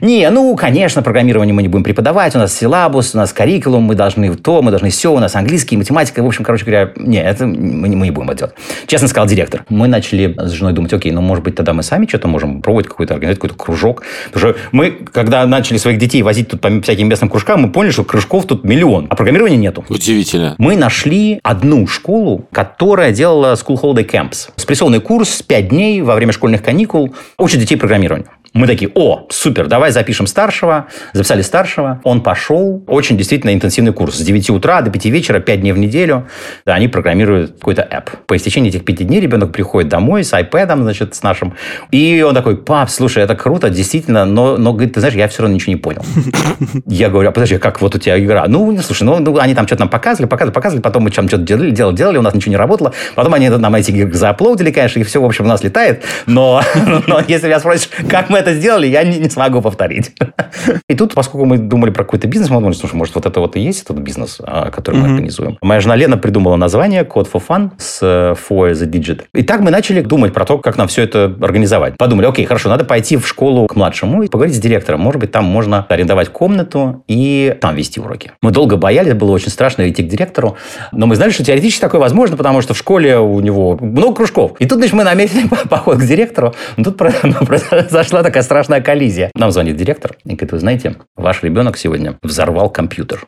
Не, ну, конечно, программирование мы не будем преподавать, у нас силабус, у нас каррикулум, мы должны то, мы должны все, у нас английский, математика, в общем, короче говоря, не, это мы не, мы не будем это делать. Честно сказал директор. Мы начали с женой думать, окей, ну, может быть, тогда мы сами что-то можем пробовать, какой-то организовать какой-то кружок. Потому что мы, когда начали своих детей возить тут по всяким местным кружкам, мы поняли, что кружков тут миллион, а программирования нету. Удивительно. Мы нашли одну школу, которая делала School Holiday Camps. Спрессованный курс, 5 дней во время школьных каникул, учат детей программированию. Мы такие, о, супер, давай запишем старшего. Записали старшего. Он пошел. Очень действительно интенсивный курс. С 9 утра до 5 вечера, 5 дней в неделю. Да, они программируют какой-то app. По истечении этих 5 дней ребенок приходит домой с iPad, значит, с нашим. И он такой, пап, слушай, это круто, действительно, но, но говорит, ты знаешь, я все равно ничего не понял. (laughs) Я говорю, а подожди, как вот у тебя игра? Ну, слушай, ну, ну они там что-то нам показывали, показывали, показывали, потом мы там что-то делали, делали, делали, у нас ничего не работало. Потом они нам эти игры зааплодили, конечно, и все, в общем, у нас летает. Но, (laughs) но если меня спросишь, как мы это сделали, я не, не смогу повторить. (laughs) И тут, поскольку мы думали про какой-то бизнес, мы думали, слушай, может, вот это вот и есть этот бизнес, а, который мы организуем. Моя жена Лена придумала название Code for Fun с э, For the Digit. И так мы начали думать про то, как нам все это организовать. Подумали, окей, хорошо, надо пойти в школу к младшему и поговорить с директором. Может быть, там можно арендовать комнату и там вести уроки. Мы долго боялись, было очень страшно идти к директору, но мы знали, что теоретически такое возможно, потому что в школе у него много кружков. И тут, значит, мы наметили (laughs) поход к директору, но тут (laughs) произошла такая страшная страшная коллизия. Нам звонит директор и говорит, вы знаете, ваш ребенок сегодня взорвал компьютер.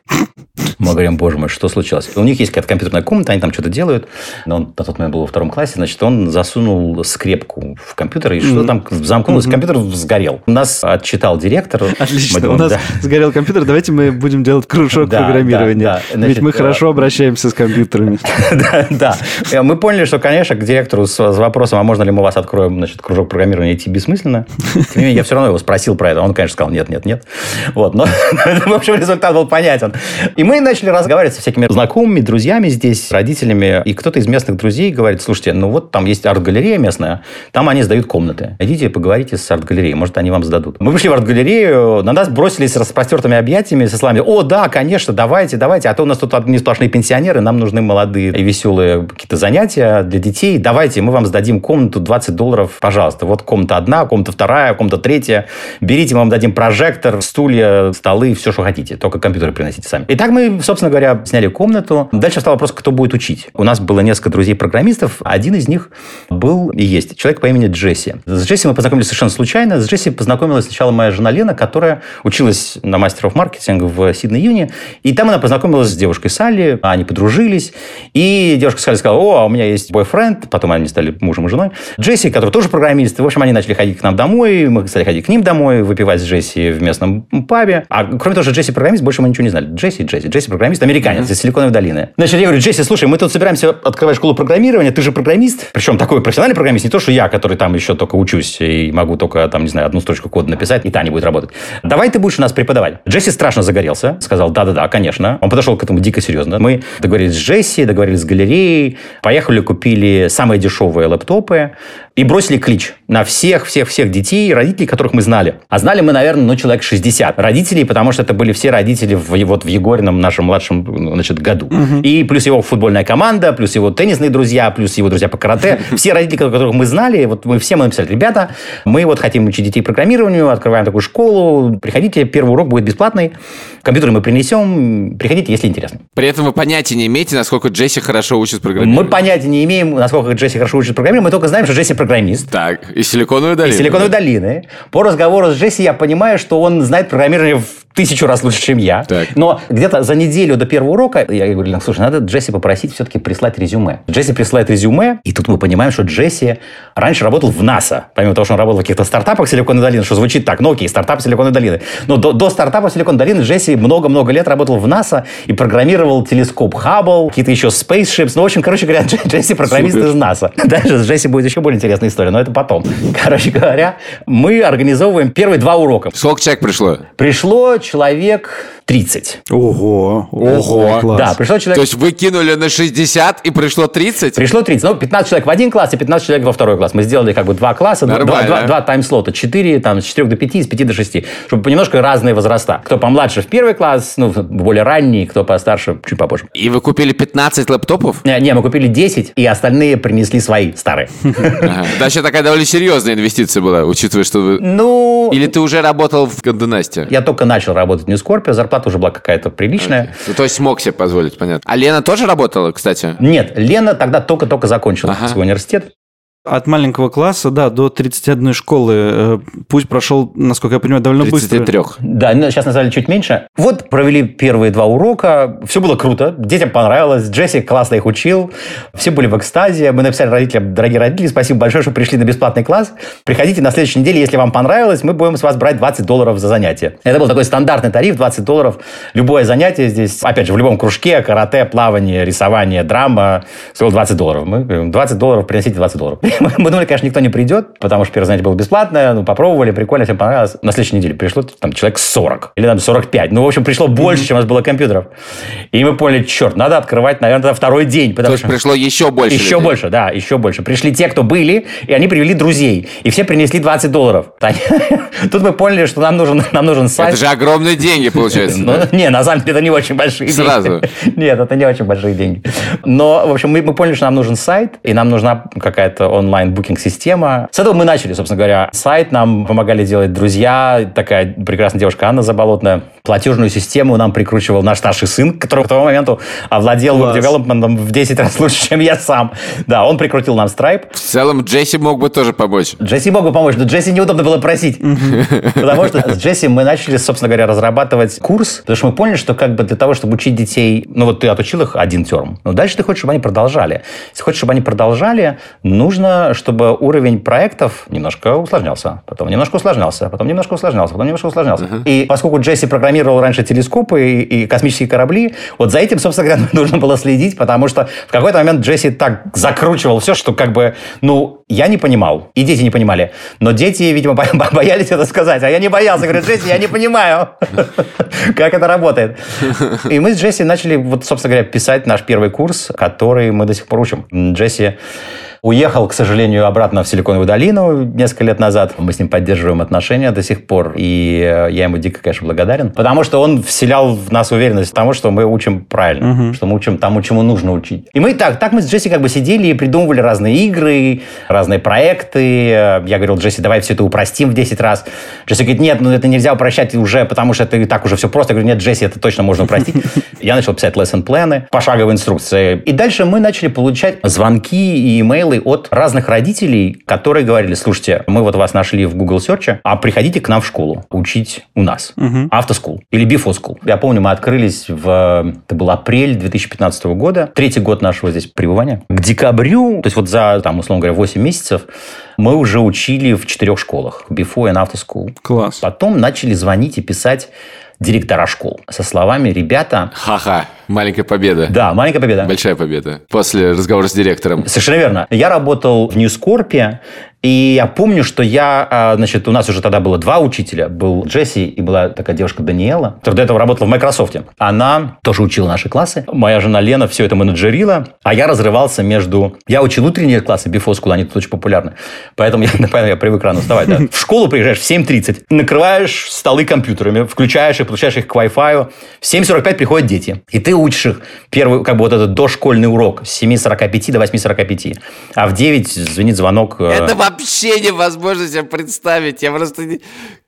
Мы говорим, боже мой, что случилось? У них есть какая-то компьютерная комната, они там что-то делают. Но он на тот момент был во втором классе, значит, он засунул скрепку в компьютер, и что там замкнулось, компьютер сгорел. Нас отчитал директор. Отлично, у нас сгорел компьютер, давайте мы будем делать кружок программирования. Ведь мы хорошо обращаемся с компьютерами. (laughs) Да, да. Мы поняли, что, конечно, к директору с вопросом, а можно ли мы вас откроем, значит, кружок программирования идти бессмысленно. Тем не менее, я все равно его спросил про это. Он, конечно, сказал, нет, нет, нет. Вот, но, (laughs) в общем, результат был понятен. И мы начали разговаривать со всякими знакомыми, друзьями здесь, родителями. И кто-то из местных друзей говорит, слушайте, ну вот там есть арт-галерея местная, там они сдают комнаты. Идите поговорите с арт-галереей, может, они вам сдадут. Мы пришли в арт-галерею, на нас бросились с распростертыми объятиями, со словами, о, да, конечно, давайте, давайте, а то у нас тут одни сплошные пенсионеры, нам нужны молодые и веселые какие-то занятия для детей. Давайте, мы вам сдадим комнату 20 долларов, пожалуйста. Вот комната одна, комната вторая, комната третья. Берите, мы вам дадим прожектор, стулья, столы, все, что хотите. Только компьютеры приносите сами. И так мы, собственно говоря, сняли комнату. Дальше стал вопрос, кто будет учить. У нас было несколько друзей-программистов. Один из них был и есть человек по имени Джесси. С Джесси мы познакомились совершенно случайно. С Джесси познакомилась сначала моя жена Лена, которая училась на мастеров маркетинга в Сидней-Юне. И там она познакомилась с девушкой Салли. Они подружились. И девушка Салли сказала, о, а у меня есть бойфренд. Потом они стали мужем и женой. Джесси, который тоже программист. В общем, они начали ходить к нам домой. Мы стали ходить к ним домой, выпивать с Джесси в местном пабе. А кроме того, что Джесси программист, больше мы ничего не знали. Джесси, Джесси, Джесси программист, американец из Силиконовой долины. Значит, я говорю, Джесси, слушай, мы тут собираемся открывать школу программирования, ты же программист. Причем такой профессиональный программист, не то, что я, который там еще только учусь и могу только, там, не знаю, одну строчку кода написать, и та не будет работать. Давай ты будешь у нас преподавать. Джесси страшно загорелся, сказал, да-да-да, конечно. Он подошел к этому дико серьезно. Мы договорились с Джесси, договорились с галереей, поехали, купили самые дешевые лэптопы, и бросили клич на всех-всех-всех детей, родителей, которых мы знали. А знали мы, наверное, ну, человек 60 родителей, потому что это были все родители в, вот в Егорином нашем младшем значит, году. Угу. И плюс его футбольная команда, плюс его теннисные друзья, плюс его друзья по карате. (laughs) Все родители, которых мы знали, вот мы все мы написали, ребята, мы вот хотим учить детей программированию, открываем такую школу, приходите, первый урок будет бесплатный, компьютер мы принесем, приходите, если интересно. При этом вы понятия не имеете, насколько Джесси хорошо учит программирование. Мы понятия не имеем, насколько Джесси хорошо учит программирование, мы только знаем, что Джесси программист. Так, из Силиконовой долины. Из Силиконовой да. долины. По разговору с Джесси я понимаю, что он знает программирование в тысячу раз лучше, чем я. Так. Но где-то за неделю до первого урока я говорю, слушай, надо Джесси попросить все-таки прислать резюме. Джесси присылает резюме, и тут мы понимаем, что Джесси раньше работал в НАСА. Помимо того, что он работал в каких-то стартапах Силиконовой долины, что звучит так, ну окей, стартап Силиконовой долины. Но до, до стартапа Силиконовой долины Джесси много-много лет работал в НАСА и программировал телескоп Хаббл, какие-то еще spaceships. Ну, в общем, короче говоря, (laughs) Джесси программист Супер. из НАСА. (laughs) Дальше с Джесси будет еще более интересная история, но это потом. (laughs) Короче говоря, мы организовываем первые два урока. Сколько человек пришло? Пришло человек 30. Ого. Ого. Класс. Да, пришло человек... То есть вы кинули на 60 и пришло 30? Пришло 30. Ну, 15 человек в один класс и 15 человек во второй класс. Мы сделали как бы два класса, Нормально. два, два, два тайм-слота. 4, там, с 4 до 5, с 5 до 6. Чтобы немножко разные возраста. Кто помладше в первый класс, ну, более ранний, кто постарше, чуть попозже. И вы купили 15 лэптопов? Не, не мы купили 10, и остальные принесли свои старые. (laughs) Значит, такая довольно серьезная инвестиция была, учитывая, что вы... Ну... Или ты уже работал в Династии? Я только начал работать в New Scorpio, зарплата уже была какая-то приличная. Okay. Ну, то есть смог себе позволить, понятно. А Лена тоже работала, кстати? Нет, Лена тогда только-только закончила ага. свой университет. От маленького класса, да, до 31 школы э, путь прошел, насколько я понимаю, довольно 33. быстро. 33. Да, сейчас назвали чуть меньше. Вот провели первые два урока, все было круто, детям понравилось, Джесси классно их учил, все были в экстазе, мы написали родителям, дорогие родители, спасибо большое, что пришли на бесплатный класс, приходите на следующей неделе, если вам понравилось, мы будем с вас брать 20 долларов за занятие. Это был такой стандартный тариф, 20 долларов, любое занятие здесь, опять же, в любом кружке, карате, плавание, рисование, драма, стоило 20 долларов. Мы говорим, 20 долларов, приносите 20 долларов. Мы думали, конечно, никто не придет, потому что первое занятие было бесплатное, ну, попробовали, прикольно, всем понравилось. На следующей неделе пришло там человек 40 или там 45. Ну, в общем, пришло больше, чем у нас было компьютеров. И мы поняли, черт, надо открывать, наверное, второй день. Потому То есть что... пришло еще больше Еще людей. больше, да, еще больше. Пришли те, кто были, и они привели друзей. И все принесли 20 долларов. (laughs) Тут мы поняли, что нам нужен, нам нужен сайт. Это же огромные деньги, получается. Ну, не, на самом деле, это не очень большие деньги. Сразу? Нет, это не очень большие деньги. Но, в общем, мы, мы поняли, что нам нужен сайт, и нам нужна какая-то онлайн-букинг-система. С этого мы начали, собственно говоря. Сайт нам помогали делать друзья, такая прекрасная девушка Анна Заболотная. Платежную систему нам прикручивал наш старший сын, который к тому моменту овладел веб-девелопментом в 10 раз лучше, чем я сам. Да, он прикрутил нам Stripe. В целом, Джесси мог бы тоже помочь. Джесси мог бы помочь, но Джесси неудобно было просить. (laughs) Потому что с Джесси мы начали, собственно говоря, разрабатывать курс, потому что мы поняли, что как бы для того, чтобы учить детей, ну вот ты отучил их один терм, но дальше ты хочешь, чтобы они продолжали. Если хочешь, чтобы они продолжали, нужно, чтобы уровень проектов немножко усложнялся, потом немножко усложнялся, потом немножко усложнялся, потом немножко усложнялся. Uh-huh. И поскольку Джесси программировал раньше телескопы и, и космические корабли, вот за этим, собственно говоря, (laughs) нужно было следить, потому что в какой-то момент Джесси так закручивал все, что как бы, ну, я не понимал, и дети не понимали, но дети, видимо, (laughs) боялись это сказать, а я не боялся, говорю, Джесси, я не понимаю, (laughs) как это работает. И мы с Джесси начали, вот, собственно говоря, писать наш первый курс, который мы до сих пор учим. Джесси Уехал, к сожалению, обратно в Силиконовую долину несколько лет назад. Мы с ним поддерживаем отношения до сих пор. И э, я ему дико, конечно, благодарен. Потому что он вселял в нас уверенность в том, что мы учим правильно. Угу. Что мы учим тому, чему нужно учить. И мы так, так мы с Джесси как бы сидели и придумывали разные игры, разные проекты. Я говорил, Джесси, давай все это упростим в 10 раз. Джесси говорит, нет, ну это нельзя упрощать уже, потому что это и так уже все просто. Я говорю, нет, Джесси, это точно можно упростить. (laughs) Я начал писать lesson-планы, пошаговые инструкции. И дальше мы начали получать звонки и имейлы сигналы от разных родителей, которые говорили, слушайте, мы вот вас нашли в Google Search, а приходите к нам в школу учить у нас. Угу. Автоскул или Before School. Я помню, мы открылись в... Это был апрель 2015 года, третий год нашего здесь пребывания. К декабрю, то есть вот за, там, условно говоря, 8 месяцев, мы уже учили в четырех школах. Before and After School. Класс. Потом начали звонить и писать директора школ со словами «Ребята...» Ха-ха, маленькая победа. Да, маленькая победа. Большая победа. После разговора с директором. Совершенно верно. Я работал в Ньюскорпе, И я помню, что я, а, значит, у нас уже тогда было два учителя. Был Джесси и была такая девушка Даниэла, которая до этого работала в Microsoft. Она тоже учила наши классы. Моя жена Лена все это менеджерила, а я разрывался между... Я учил утренние классы, before school, они тут очень популярны. Поэтому я, (laughs) поэтому я привык рано вставать. Да. В школу приезжаешь в 7.30, накрываешь столы компьютерами, включаешь их, подключаешь их к Wi-Fi. В 7.45 приходят дети. И ты учишь их первый, как бы вот этот дошкольный урок с 7.45 до 8.45. А в 9 звенит звонок. Э, это вообще невозможно себе представить. Я просто...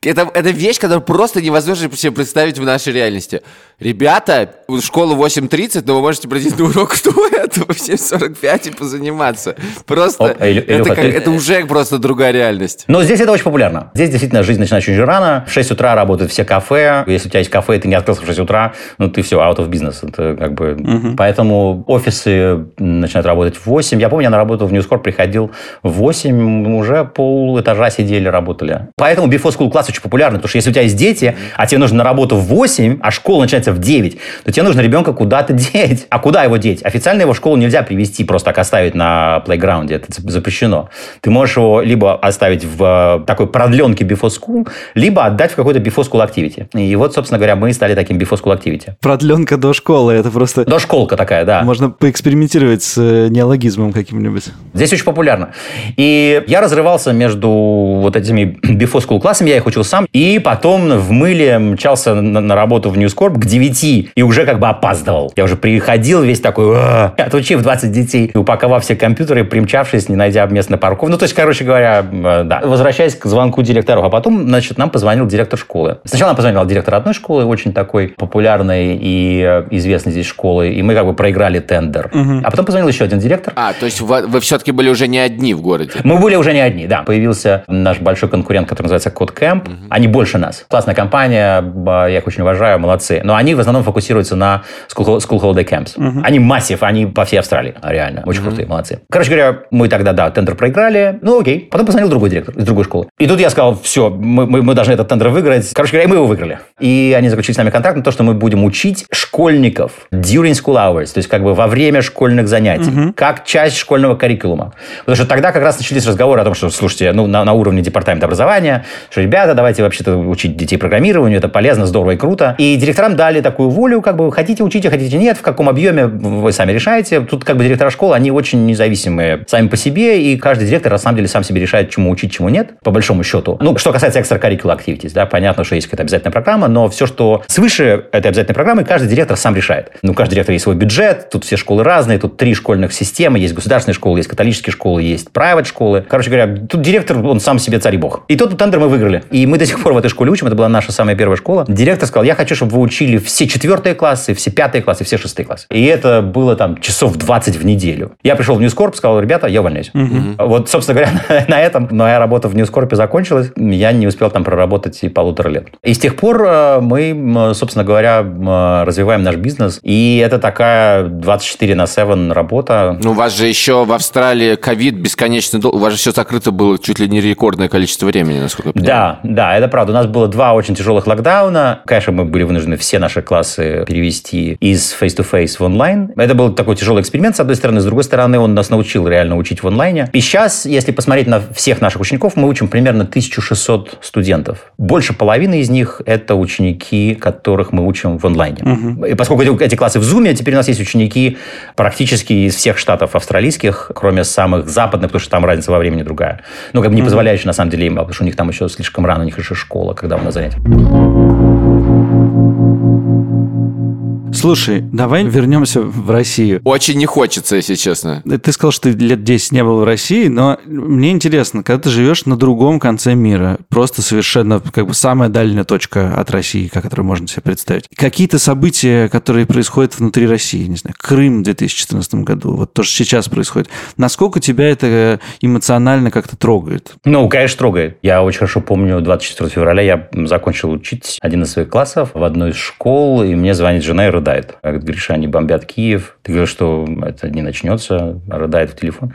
Это, это вещь, которую просто невозможно себе представить в нашей реальности. Ребята, школа 8.30, но вы можете пройти на урок до этого в 7.45 и позаниматься. Просто Оп, это, Илюха, как, ты... это уже просто другая реальность. Но здесь это очень популярно. Здесь действительно жизнь начинается очень рано. В 6 утра работают все кафе. Если у тебя есть кафе, и ты не открылся в 6 утра, ну ты все, out of business. Это как бы... Угу. Поэтому офисы начинают работать в 8. Я помню, я на работу в Newscorp приходил в 8, уже пол этажа сидели, работали. Поэтому before school класс очень популярный, потому что если у тебя есть дети, а тебе нужно на работу в 8, а школа начинается в 9, то тебе нужно ребенка куда-то (laughs) деть. А куда его деть? Официально его в школу нельзя привести, просто так оставить на плейграунде. Это запрещено. Ты можешь его либо оставить в э, такой продленке before school, либо отдать в какой-то before school activity. И вот, собственно говоря, мы стали таким before school activity. Продленка до школы, это просто... До школка такая, да. Можно поэкспериментировать с э, неологизмом каким-нибудь. Здесь очень популярно. И я разрывался между вот этими (clears throat) before school классами, я их учил сам, и потом в мыле мчался на, на работу в News Corp к 9 и уже как бы опаздывал. Я уже приходил весь такой, отучив 20 детей, упаковав все компьютеры, примчавшись, не найдя мест на парковку. Ну, то есть, короче говоря, да. Возвращаясь к звонку директору, а потом, значит, нам позвонил директор школы. Сначала нам позвонил директор одной школы, очень такой популярной и э, известной здесь школы, и мы как бы проиграли тендер. Угу. А потом позвонил еще один директор. А, то есть вы, вы все-таки были уже не одни в городе? Мы были уже не одни, да. Появился наш большой конкурент, который называется CodeCamp. Угу. Они больше нас. Классная компания, я их очень уважаю, молодцы. Но они в основном фокусируются на school, school holiday camps. Угу. Они массив, они по всей Австралии, реально. Очень угу. крутые, молодцы. Короче говоря, мы тогда, да, тендер проиграли. Ну, окей. Потом позвонил другой директор из другой школы. И тут я сказал, все, мы, мы, мы должны этот тендер выиграть. Короче говоря, мы его выиграли. И они заключили с нами контракт на то, что мы будем учить школьников during school hours, то есть как бы во время школьных занятий, угу. как часть школьного каррикулума. Потому что тогда как раз начались разговоры о том, что, слушайте, ну, на, на уровне департамента образования, что, ребята, давайте вообще-то учить детей программированию, это полезно, здорово и круто. И директорам дали такую волю, как бы, хотите учите, хотите нет, в каком объеме вы сами решаете. Тут как бы директора школы, они очень независимые сами по себе, и каждый директор, на самом деле, сам себе решает, чему учить, чему нет, по большому счету. Ну, что касается extracurricular activities, да, понятно, что есть какая-то обязательная программа, но все, что свыше этой обязательной программы, каждый директор сам решает. Ну, каждый директор есть свой бюджет, тут все школы разные, тут три школьных системы, есть государственные школы, есть католические школы, есть private школы. Короче говоря, тут директор, он сам себе царь и бог. И тот тендер мы выиграли. И мы до сих пор в этой школе учим, это была наша самая первая школа. Директор сказал, я хочу, чтобы вы учили все четвертые классы, все пятые классы, все шестые классы. И это было там часов 20 в неделю. Я пришел в Ньюскорп, сказал, ребята, я увольняюсь. Угу. Вот, собственно говоря, (laughs) на этом моя работа в Ньюскорпе закончилась. Я не успел там проработать и полутора лет. И с тех пор э, мы, собственно говоря, развиваем наш бизнес. И это такая 24 на 7 работа. Ну, у вас же еще в Австралии ковид бесконечно долго. У вас же все закрыто было чуть ли не рекордное количество времени, насколько я понимаю. Да, да, это правда. У нас было два очень тяжелых локдауна. Конечно, мы были вынуждены все наши классы перевести из face-to-face в онлайн. Это был такой тяжелый эксперимент, с одной стороны. С другой стороны, он нас научил реально учить в онлайне. И сейчас, если посмотреть на всех наших учеников, мы учим примерно 1600 студентов. Больше половины из них – это ученики, которых мы учим в онлайне. Угу. И поскольку эти, эти классы в Zoom, теперь у нас есть ученики практически из всех штатов австралийских, кроме самых западных, потому что там разница во времени другая. Ну, как бы не позволяющая, на самом деле, им, потому что у них там еще слишком рано, у них еще школа, когда у нас занятия. Слушай, давай вернемся в Россию. Очень не хочется, если честно. Ты сказал, что ты лет 10 не был в России, но мне интересно, когда ты живешь на другом конце мира, просто совершенно как бы самая дальняя точка от России, которую можно себе представить. Какие-то события, которые происходят внутри России, не знаю, Крым в 2014 году, вот то, что сейчас происходит, насколько тебя это эмоционально как-то трогает? Ну, конечно, трогает. Я очень хорошо помню, 24 февраля я закончил учить один из своих классов в одной из школ, и мне звонит жена и рыдает. Говорит, Гриша, они бомбят Киев. Ты говоришь, что это не начнется, рыдает в телефон.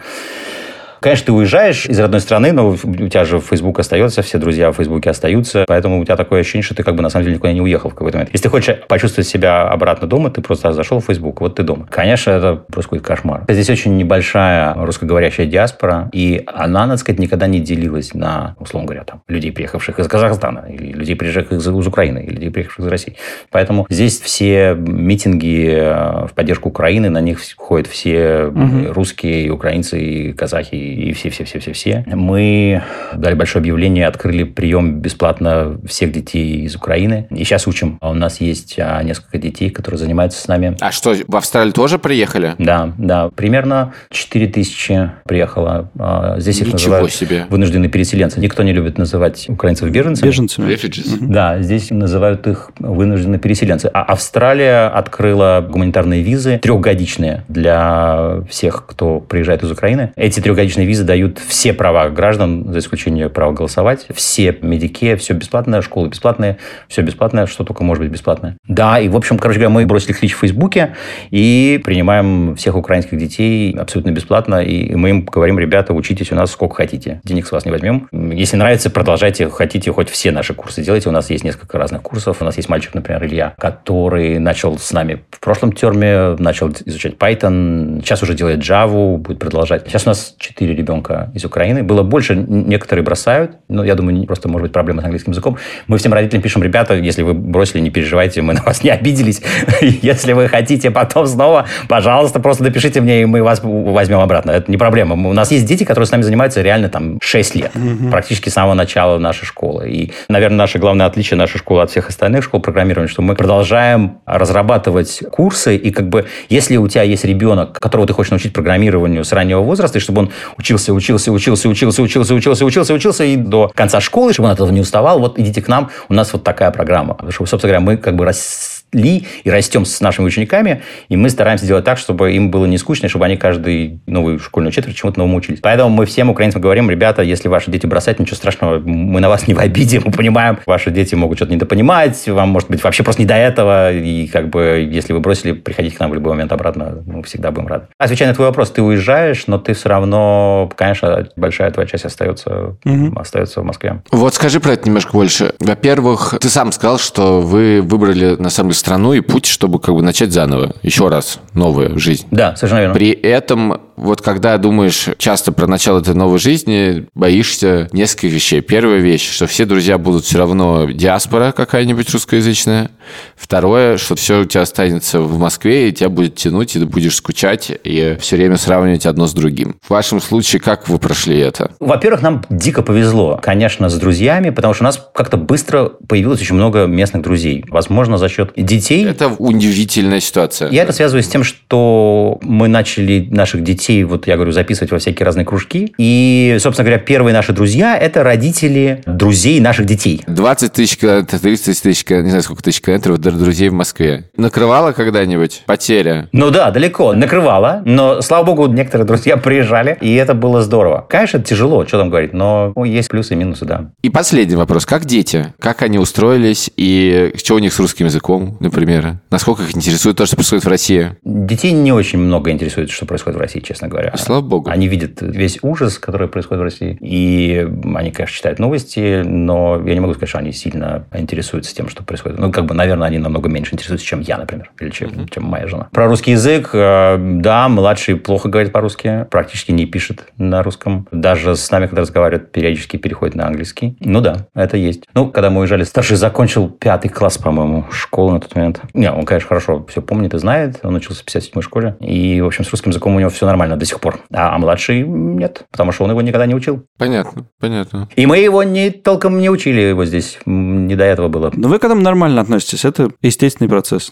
Конечно, ты уезжаешь из родной страны, но у тебя же Facebook остается, все друзья в Фейсбуке остаются, поэтому у тебя такое ощущение, что ты как бы на самом деле никуда не уехал в какой-то момент. Если ты хочешь почувствовать себя обратно дома, ты просто зашел в Facebook, вот ты дома. Конечно, это просто какой-то кошмар. Здесь очень небольшая русскоговорящая диаспора, и она, надо сказать, никогда не делилась на, условно говоря, там, людей, приехавших из Казахстана, или людей, приезжавших из, из Украины, или людей, приехавших из России. Поэтому здесь все митинги э, в поддержку Украины, на них ходят все угу. русские, и украинцы, и казахи, и все-все-все-все-все. Мы дали большое объявление, открыли прием бесплатно всех детей из Украины. И сейчас учим. У нас есть а, несколько детей, которые занимаются с нами. А что, в Австралию тоже приехали? Да, да. Примерно 4 тысячи приехало. А, здесь их Ничего называют себе. вынужденные переселенцы. Никто не любит называть украинцев беженцами. Беженцами. Refugees. Да, здесь называют их вынужденные переселенцы. А Австралия открыла гуманитарные визы трехгодичные для всех, кто приезжает из Украины. Эти трехгодичные визы дают все права граждан, за исключением права голосовать. Все медики, все бесплатное, школы бесплатные, все бесплатное, что только может быть бесплатное. Да, и, в общем, короче говоря, мы бросили клич в Фейсбуке и принимаем всех украинских детей абсолютно бесплатно. И мы им говорим, ребята, учитесь у нас сколько хотите. Денег с вас не возьмем. Если нравится, продолжайте, хотите хоть все наши курсы делайте. У нас есть несколько разных курсов. У нас есть мальчик, например, Илья, который начал с нами в прошлом терме, начал изучать Python, сейчас уже делает Java, будет продолжать. Сейчас у нас четыре ребенка из Украины. Было больше, некоторые бросают, но я думаю, просто может быть проблема с английским языком. Мы всем родителям пишем, ребята, если вы бросили, не переживайте, мы на вас не обиделись. (laughs) Если вы хотите потом снова, пожалуйста, просто напишите мне, и мы вас возьмем обратно. Это не проблема. У нас есть дети, которые с нами занимаются реально там 6 лет, практически с самого начала нашей школы. И, наверное, наше главное отличие нашей школы от всех остальных школ программирования, что мы продолжаем разрабатывать курсы, и как бы если у тебя есть ребенок, которого ты хочешь научить программированию с раннего возраста, и чтобы он учился, учился, учился, учился, учился, учился, учился, учился, и до конца школы, чтобы он от этого не уставал, вот идите к нам, у нас вот такая программа. Потому что, собственно говоря, мы как бы рас росли и растем с нашими учениками, и мы стараемся делать так, чтобы им было не скучно, чтобы они каждый новую школьную четверть чему-то новому учились. Поэтому мы всем украинцам говорим, ребята, если ваши дети бросают, ничего страшного, мы на вас не в обиде, мы понимаем, ваши дети могут что-то недопонимать, вам может быть вообще просто не до этого, и как бы если вы бросили, приходите к нам в любой момент обратно, мы всегда будем рады. Отвечая на твой вопрос, ты уезжаешь, но ты все равно, конечно, большая твоя часть остается, угу. остается в Москве. Вот скажи про это немножко больше. Во-первых, ты сам сказал, что вы выбрали, на самом деле, страну и путь, чтобы как бы начать заново, еще раз, новую жизнь. Да, совершенно верно. При этом, вот когда думаешь часто про начало этой новой жизни, боишься нескольких вещей. Первая вещь, что все друзья будут все равно диаспора какая-нибудь русскоязычная. Второе, что все у тебя останется в Москве, и тебя будет тянуть, и ты будешь скучать, и все время сравнивать одно с другим. В вашем случае, как вы прошли это? Во-первых, нам дико повезло, конечно, с друзьями, потому что у нас как-то быстро появилось очень много местных друзей. Возможно, за счет детей. Это удивительная ситуация. Я это связываю с тем, что мы начали наших детей, вот я говорю, записывать во всякие разные кружки. И, собственно говоря, первые наши друзья – это родители друзей наших детей. 20 тысяч километров, 30 тысяч, не знаю, сколько тысяч километров друзей в Москве. Накрывала когда-нибудь потеря? Ну да, далеко. Накрывала. Но, слава богу, некоторые друзья приезжали, и это было здорово. Конечно, это тяжело, что там говорить, но ну, есть плюсы и минусы, да. И последний вопрос. Как дети? Как они устроились? И что у них с русским языком, например? Насколько их интересует то, что происходит в России? Детей не очень много интересует, что происходит в России, честно говоря. Слава богу. Они видят весь ужас, который происходит в России. И они, конечно, читают новости, но я не могу сказать, что они сильно интересуются тем, что происходит. Ну, как бы, наверное, они намного меньше интересуются, чем я, например, или чем, mm-hmm. чем моя жена. Про русский язык, э, да, младший плохо говорит по-русски, практически не пишет на русском. Даже с нами, когда разговаривают, периодически переходит на английский. Ну да, это есть. Ну, когда мы уезжали, старший закончил пятый класс, по-моему, школы на тот момент. Не, он, конечно, хорошо все помнит и знает. Он учился в 57-й школе. И, в общем, с русским языком у него все нормально до сих пор. А, а младший нет, потому что он его никогда не учил. Понятно, понятно. И мы его не толком не учили его здесь. Не до этого было. Но вы к этому нормально относитесь. Это естественный процесс.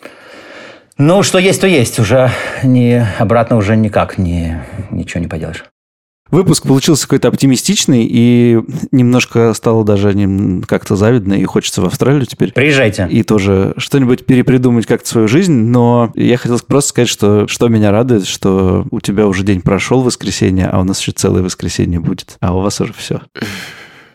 Ну, что есть, то есть. Уже не, обратно уже никак не, ничего не поделаешь. Выпуск получился какой-то оптимистичный, и немножко стало даже как-то завидно, и хочется в Австралию теперь. Приезжайте. И тоже что-нибудь перепридумать как-то свою жизнь, но я хотел просто сказать, что, что меня радует, что у тебя уже день прошел, воскресенье, а у нас еще целое воскресенье будет, а у вас уже все.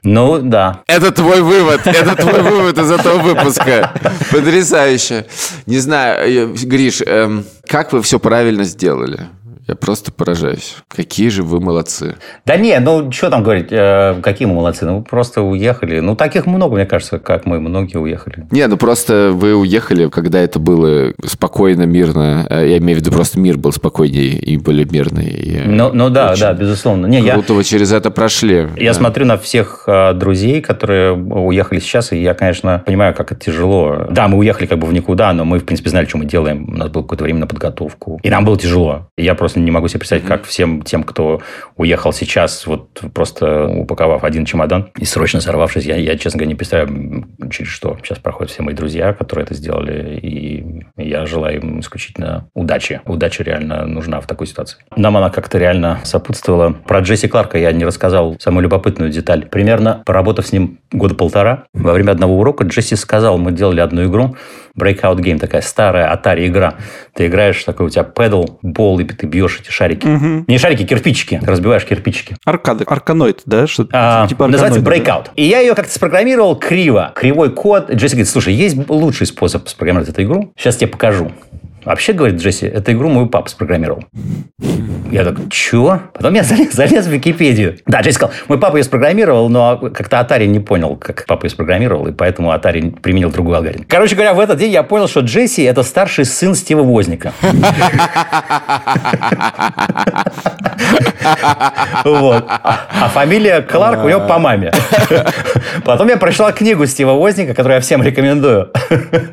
Ну, да. Это твой вывод. Это твой вывод из этого выпуска. Потрясающе. Не знаю, Гриш, эм, как вы все правильно сделали? Я просто поражаюсь. Какие же вы молодцы. Да не, ну что там говорить, э, какие мы молодцы. Ну просто уехали. Ну таких много, мне кажется, как мы, многие уехали. Не, ну просто вы уехали, когда это было спокойно, мирно. Э, Я имею в виду, просто мир был спокойнее и более мирный. И Ну, ну да, да, безусловно. Не, я, Круто вы через это прошли. Я Да. смотрю на всех э, друзей, которые уехали сейчас, и я, конечно, понимаю, как это тяжело. Да, мы уехали как бы в никуда, но мы, в принципе, знали, что мы делаем. У нас было какое-то время на подготовку. И нам было тяжело. И я просто не могу себе представить, как всем тем, кто уехал сейчас, вот просто упаковав один чемодан и срочно сорвавшись, я, я честно говоря, не представляю, через что сейчас проходят все мои друзья, которые это сделали. И я желаю им исключительно удачи. Удача реально нужна в такой ситуации. Нам она как-то реально сопутствовала. Про Джесси Кларка я не рассказал самую любопытную деталь. Примерно поработав с ним года полтора, во время одного урока Джесси сказал, мы делали одну игру, Breakout Game, такая старая Atari игра. Ты играешь, такой у тебя педал, бол, и ты бьешь эти шарики. Не шарики, кирпичики. Разбиваешь кирпичики. Аркады, арканоид, да? Что А, типа называется арканоида, да? Breakout. И я ее как-то спрограммировал криво. Кривой код. Джесси говорит, слушай, есть лучший способ спрограммировать эту игру. Сейчас тебе покажу. Вообще, говорит Джесси, эту игру мой папа спрограммировал. Я так, чё? Потом я (laughs) залез, залез в Википедию. Да, Джесси сказал, мой папа ее спрограммировал, но как-то Atari не понял, как папа ее спрограммировал, и поэтому Atari применил другой алгоритм. Короче говоря, в этот день я понял, что Джесси – это старший сын Стива Возника. Вот. А фамилия Кларк у него по маме. Потом я прочитал книгу Стива Возника, которую я всем рекомендую.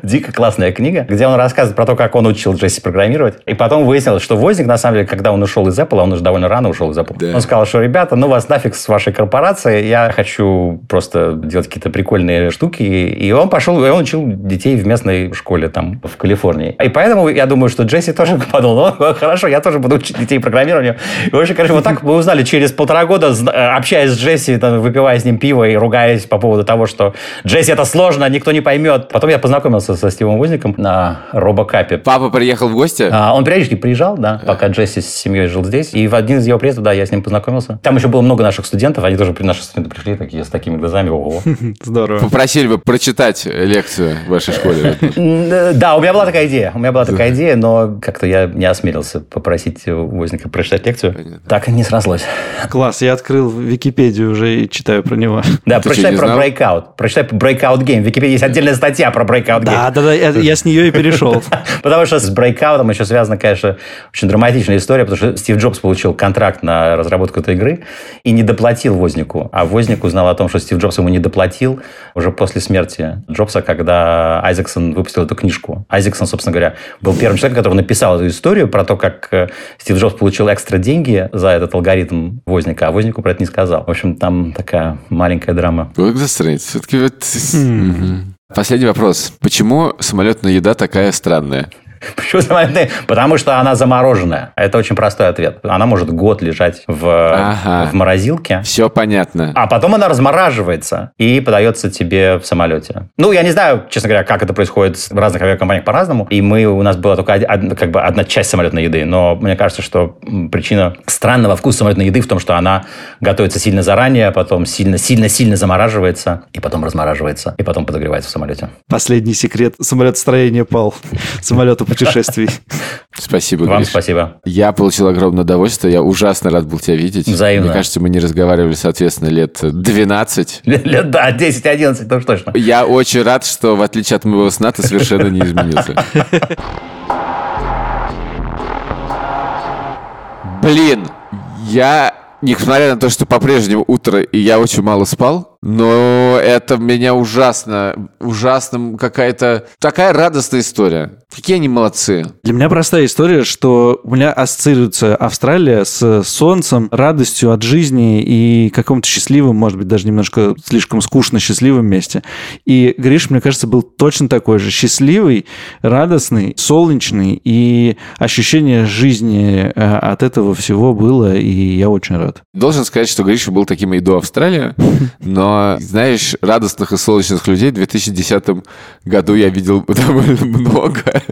Дико классная книга, где он рассказывает про то, как он учил Джесси программировать. И потом выяснилось, что Возник, на самом деле, когда он ушел из Apple, а он уже довольно рано ушел из Apple, Да. он сказал, что, ребята, ну вас нафиг с вашей корпорацией, я хочу просто делать какие-то прикольные штуки. И он пошел, и он учил детей в местной школе там, в Калифорнии. И поэтому я думаю, что Джесси тоже (laughs) подумал, ну, хорошо, я тоже буду учить детей программированию. И, в общем, короче, вот так мы узнали через полтора года, общаясь с Джесси, там, выпивая с ним пиво и ругаясь по поводу того, что Джесси это сложно, никто не поймет. Потом я познакомился со Стивом Возником на Робокапе. Папа приехал в гости? А, Он периодически приезжал, да, пока Джесси с семьей жил здесь. И в один из его приездов, да, я с ним познакомился. Там еще было много наших студентов, они тоже, при- наши студенты пришли такие с такими глазами. Ого. (laughs) Здорово. Попросили бы прочитать лекцию в вашей школе. (laughs) Э, Да, у меня была такая идея. У меня была такая идея, но как-то я не осмелился попросить Возника прочитать лекцию. Так и не срослось. Класс, я открыл Википедию уже и читаю про него. (laughs) Да, прочитай про? Breakout. Прочитай про Breakout Game. В Википедии есть отдельная статья про Breakout Game. Да, да, да, я, я с нее и перешел. Потому что с брейкаутом еще связана, конечно, очень драматичная история, потому что Стив Джобс получил контракт на разработку этой игры и не доплатил Вознику. А Возник узнал о том, что Стив Джобс ему не доплатил уже после смерти Джобса, когда Айзексон выпустил эту книжку. Айзексон, собственно говоря, был первым человеком, который написал эту историю про то, как э, Стив Джобс получил экстра деньги за этот алгоритм Возника, а Вознику про это не сказал. В общем, там такая маленькая драма. Вот за страниц. Все-таки вот... Мгм. Последний вопрос. Почему самолетная еда такая странная? (laughs) Почему самолетная? Потому что она замороженная. Это очень простой ответ. Она может год лежать в, Ага. в морозилке. Все понятно. А потом она размораживается и подается тебе в самолете. Ну, я не знаю, честно говоря, как это происходит в разных авиакомпаниях по-разному. И мы, у нас была только од- од- как бы одна часть самолетной еды. Но мне кажется, что причина странного вкуса самолетной еды в том, что она готовится сильно заранее, потом сильно-сильно-сильно замораживается, и потом размораживается, и потом подогревается в самолете. Последний секрет самолетостроения пал. Самолета путешествий. (laughs) Спасибо, Вам Гриш. спасибо. Я получил огромное удовольствие. Я ужасно рад был тебя видеть. Взаимно. Мне кажется, мы не разговаривали, соответственно, лет 12. (laughs) Лет, да, 10-11, то уж точно. Я очень рад, что, в отличие от моего сна, ты совершенно не изменился. (laughs) Блин, я, несмотря на то, что по-прежнему утро, и я очень мало спал, но это меня ужасно, ужасно какая-то такая радостная история. Какие они молодцы. Для меня простая история, что у меня ассоциируется Австралия с солнцем, радостью от жизни и каком-то счастливым, может быть, даже немножко слишком скучно счастливым месте. И Гриш, мне кажется, был точно такой же. Счастливый, радостный, солнечный, и ощущение жизни э, от этого всего было, и я очень рад. Должен сказать, что Гриша был таким и до Австралии, (laughs) но Но, знаешь, радостных и солнечных людей в 2010 году я видел (laughs) довольно много.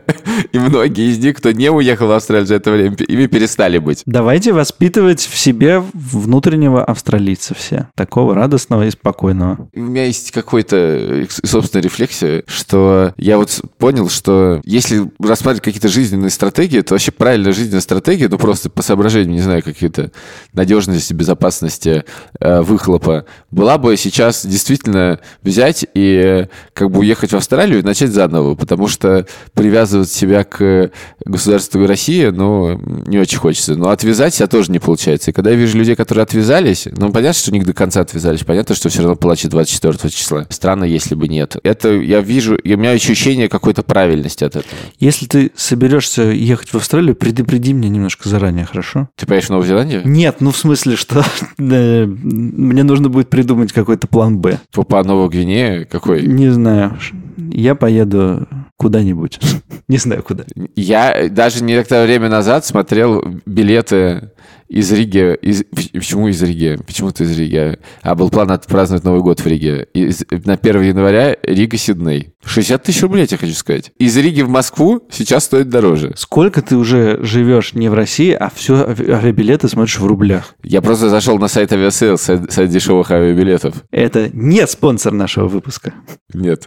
И многие из них, кто не уехал в Австралию за это время, ими перестали быть. Давайте воспитывать в себе внутреннего австралийца все. Такого радостного и спокойного. У меня есть какой-то собственная рефлексия, что я вот понял, что если рассматривать какие-то жизненные стратегии, то вообще правильная жизненная стратегия, ну просто по соображениям, не знаю, какие-то надежности, безопасности, э, выхлопа, была бы сейчас действительно взять и как бы уехать в Австралию и начать заново, потому что привязывать себя к государству России, ну, не очень хочется. Но отвязать себя тоже не получается. И когда я вижу людей, которые отвязались, ну, понятно, что них до конца отвязались, понятно, что все равно плачет 24 числа. Странно, если бы нет. Это я вижу, и у меня ощущение какой-то правильности от этого. Если ты соберешься ехать в Австралию, предупреди меня немножко заранее, хорошо? Ты поедешь в Новую Зеландию? Нет, ну в смысле, что (laughs) мне нужно будет придумать какой-то план Б. По Новой Гвинее какой? Не знаю. Я поеду куда-нибудь. (laughs) Не знаю куда. Я даже некоторое время назад смотрел билеты из Риги. Из... Почему из Риги? Почему-то из Риги. А был план отпраздновать Новый год в Риге. Из... На 1 января Рига-Сидней. 60 тысяч рублей, я хочу сказать. Из Риги в Москву сейчас стоит дороже. Сколько ты уже живешь не в России, а все авиабилеты смотришь в рублях? Я просто зашел на сайт Aviasales, сайт, сайт дешевых авиабилетов. Это не спонсор нашего выпуска. Нет.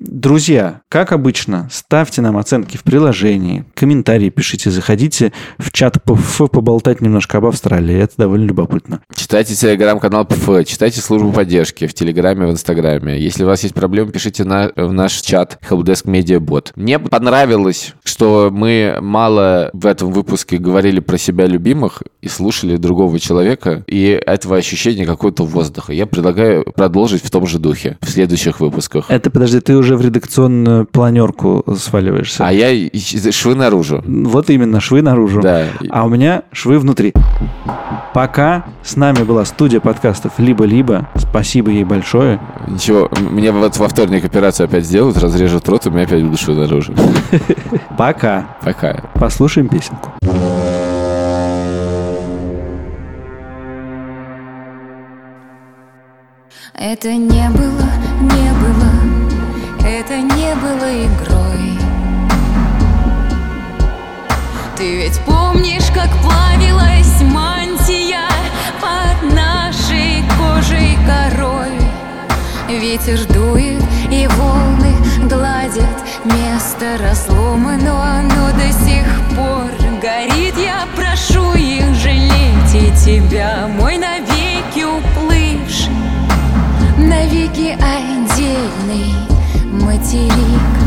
Друзья, как обычно, ставьте нам оценки в приложении, комментарии пишите, заходите в чат ПФ поболтать немножко об Австралии. Это довольно любопытно. Читайте телеграм-канал ПФ, читайте службу поддержки в Телеграме, в Инстаграме. Если у вас есть проблемы, пишите на, в наш чат Helpdesk Media Bot. Мне понравилось, что мы мало в этом выпуске говорили про себя любимых и слушали другого человека, и этого ощущения какого-то воздуха. Я предлагаю продолжить в том же духе в следующих выпусках. Это, подожди, ты уже в редакционную планерку сваливаешься. А я швы наружу. Вот именно, швы наружу. Да. А у меня швы внутри. Пока с нами была студия подкастов «Либо-либо». Спасибо ей большое. Ничего, мне вот во вторник операцию опять сделают, разрежут рот, и у меня опять будут швы наружу. (laughs) Пока. Пока. Послушаем песенку. Это не было, не было, это не было игрой. Ты ведь помнишь, как плавилась мантия под нашей кожей корой? Ветер дует и волны гладят место разлома, но до сих пор горит. Я прошу их жалеть и тебя, мой навеки уплывший навеки отдельный материк.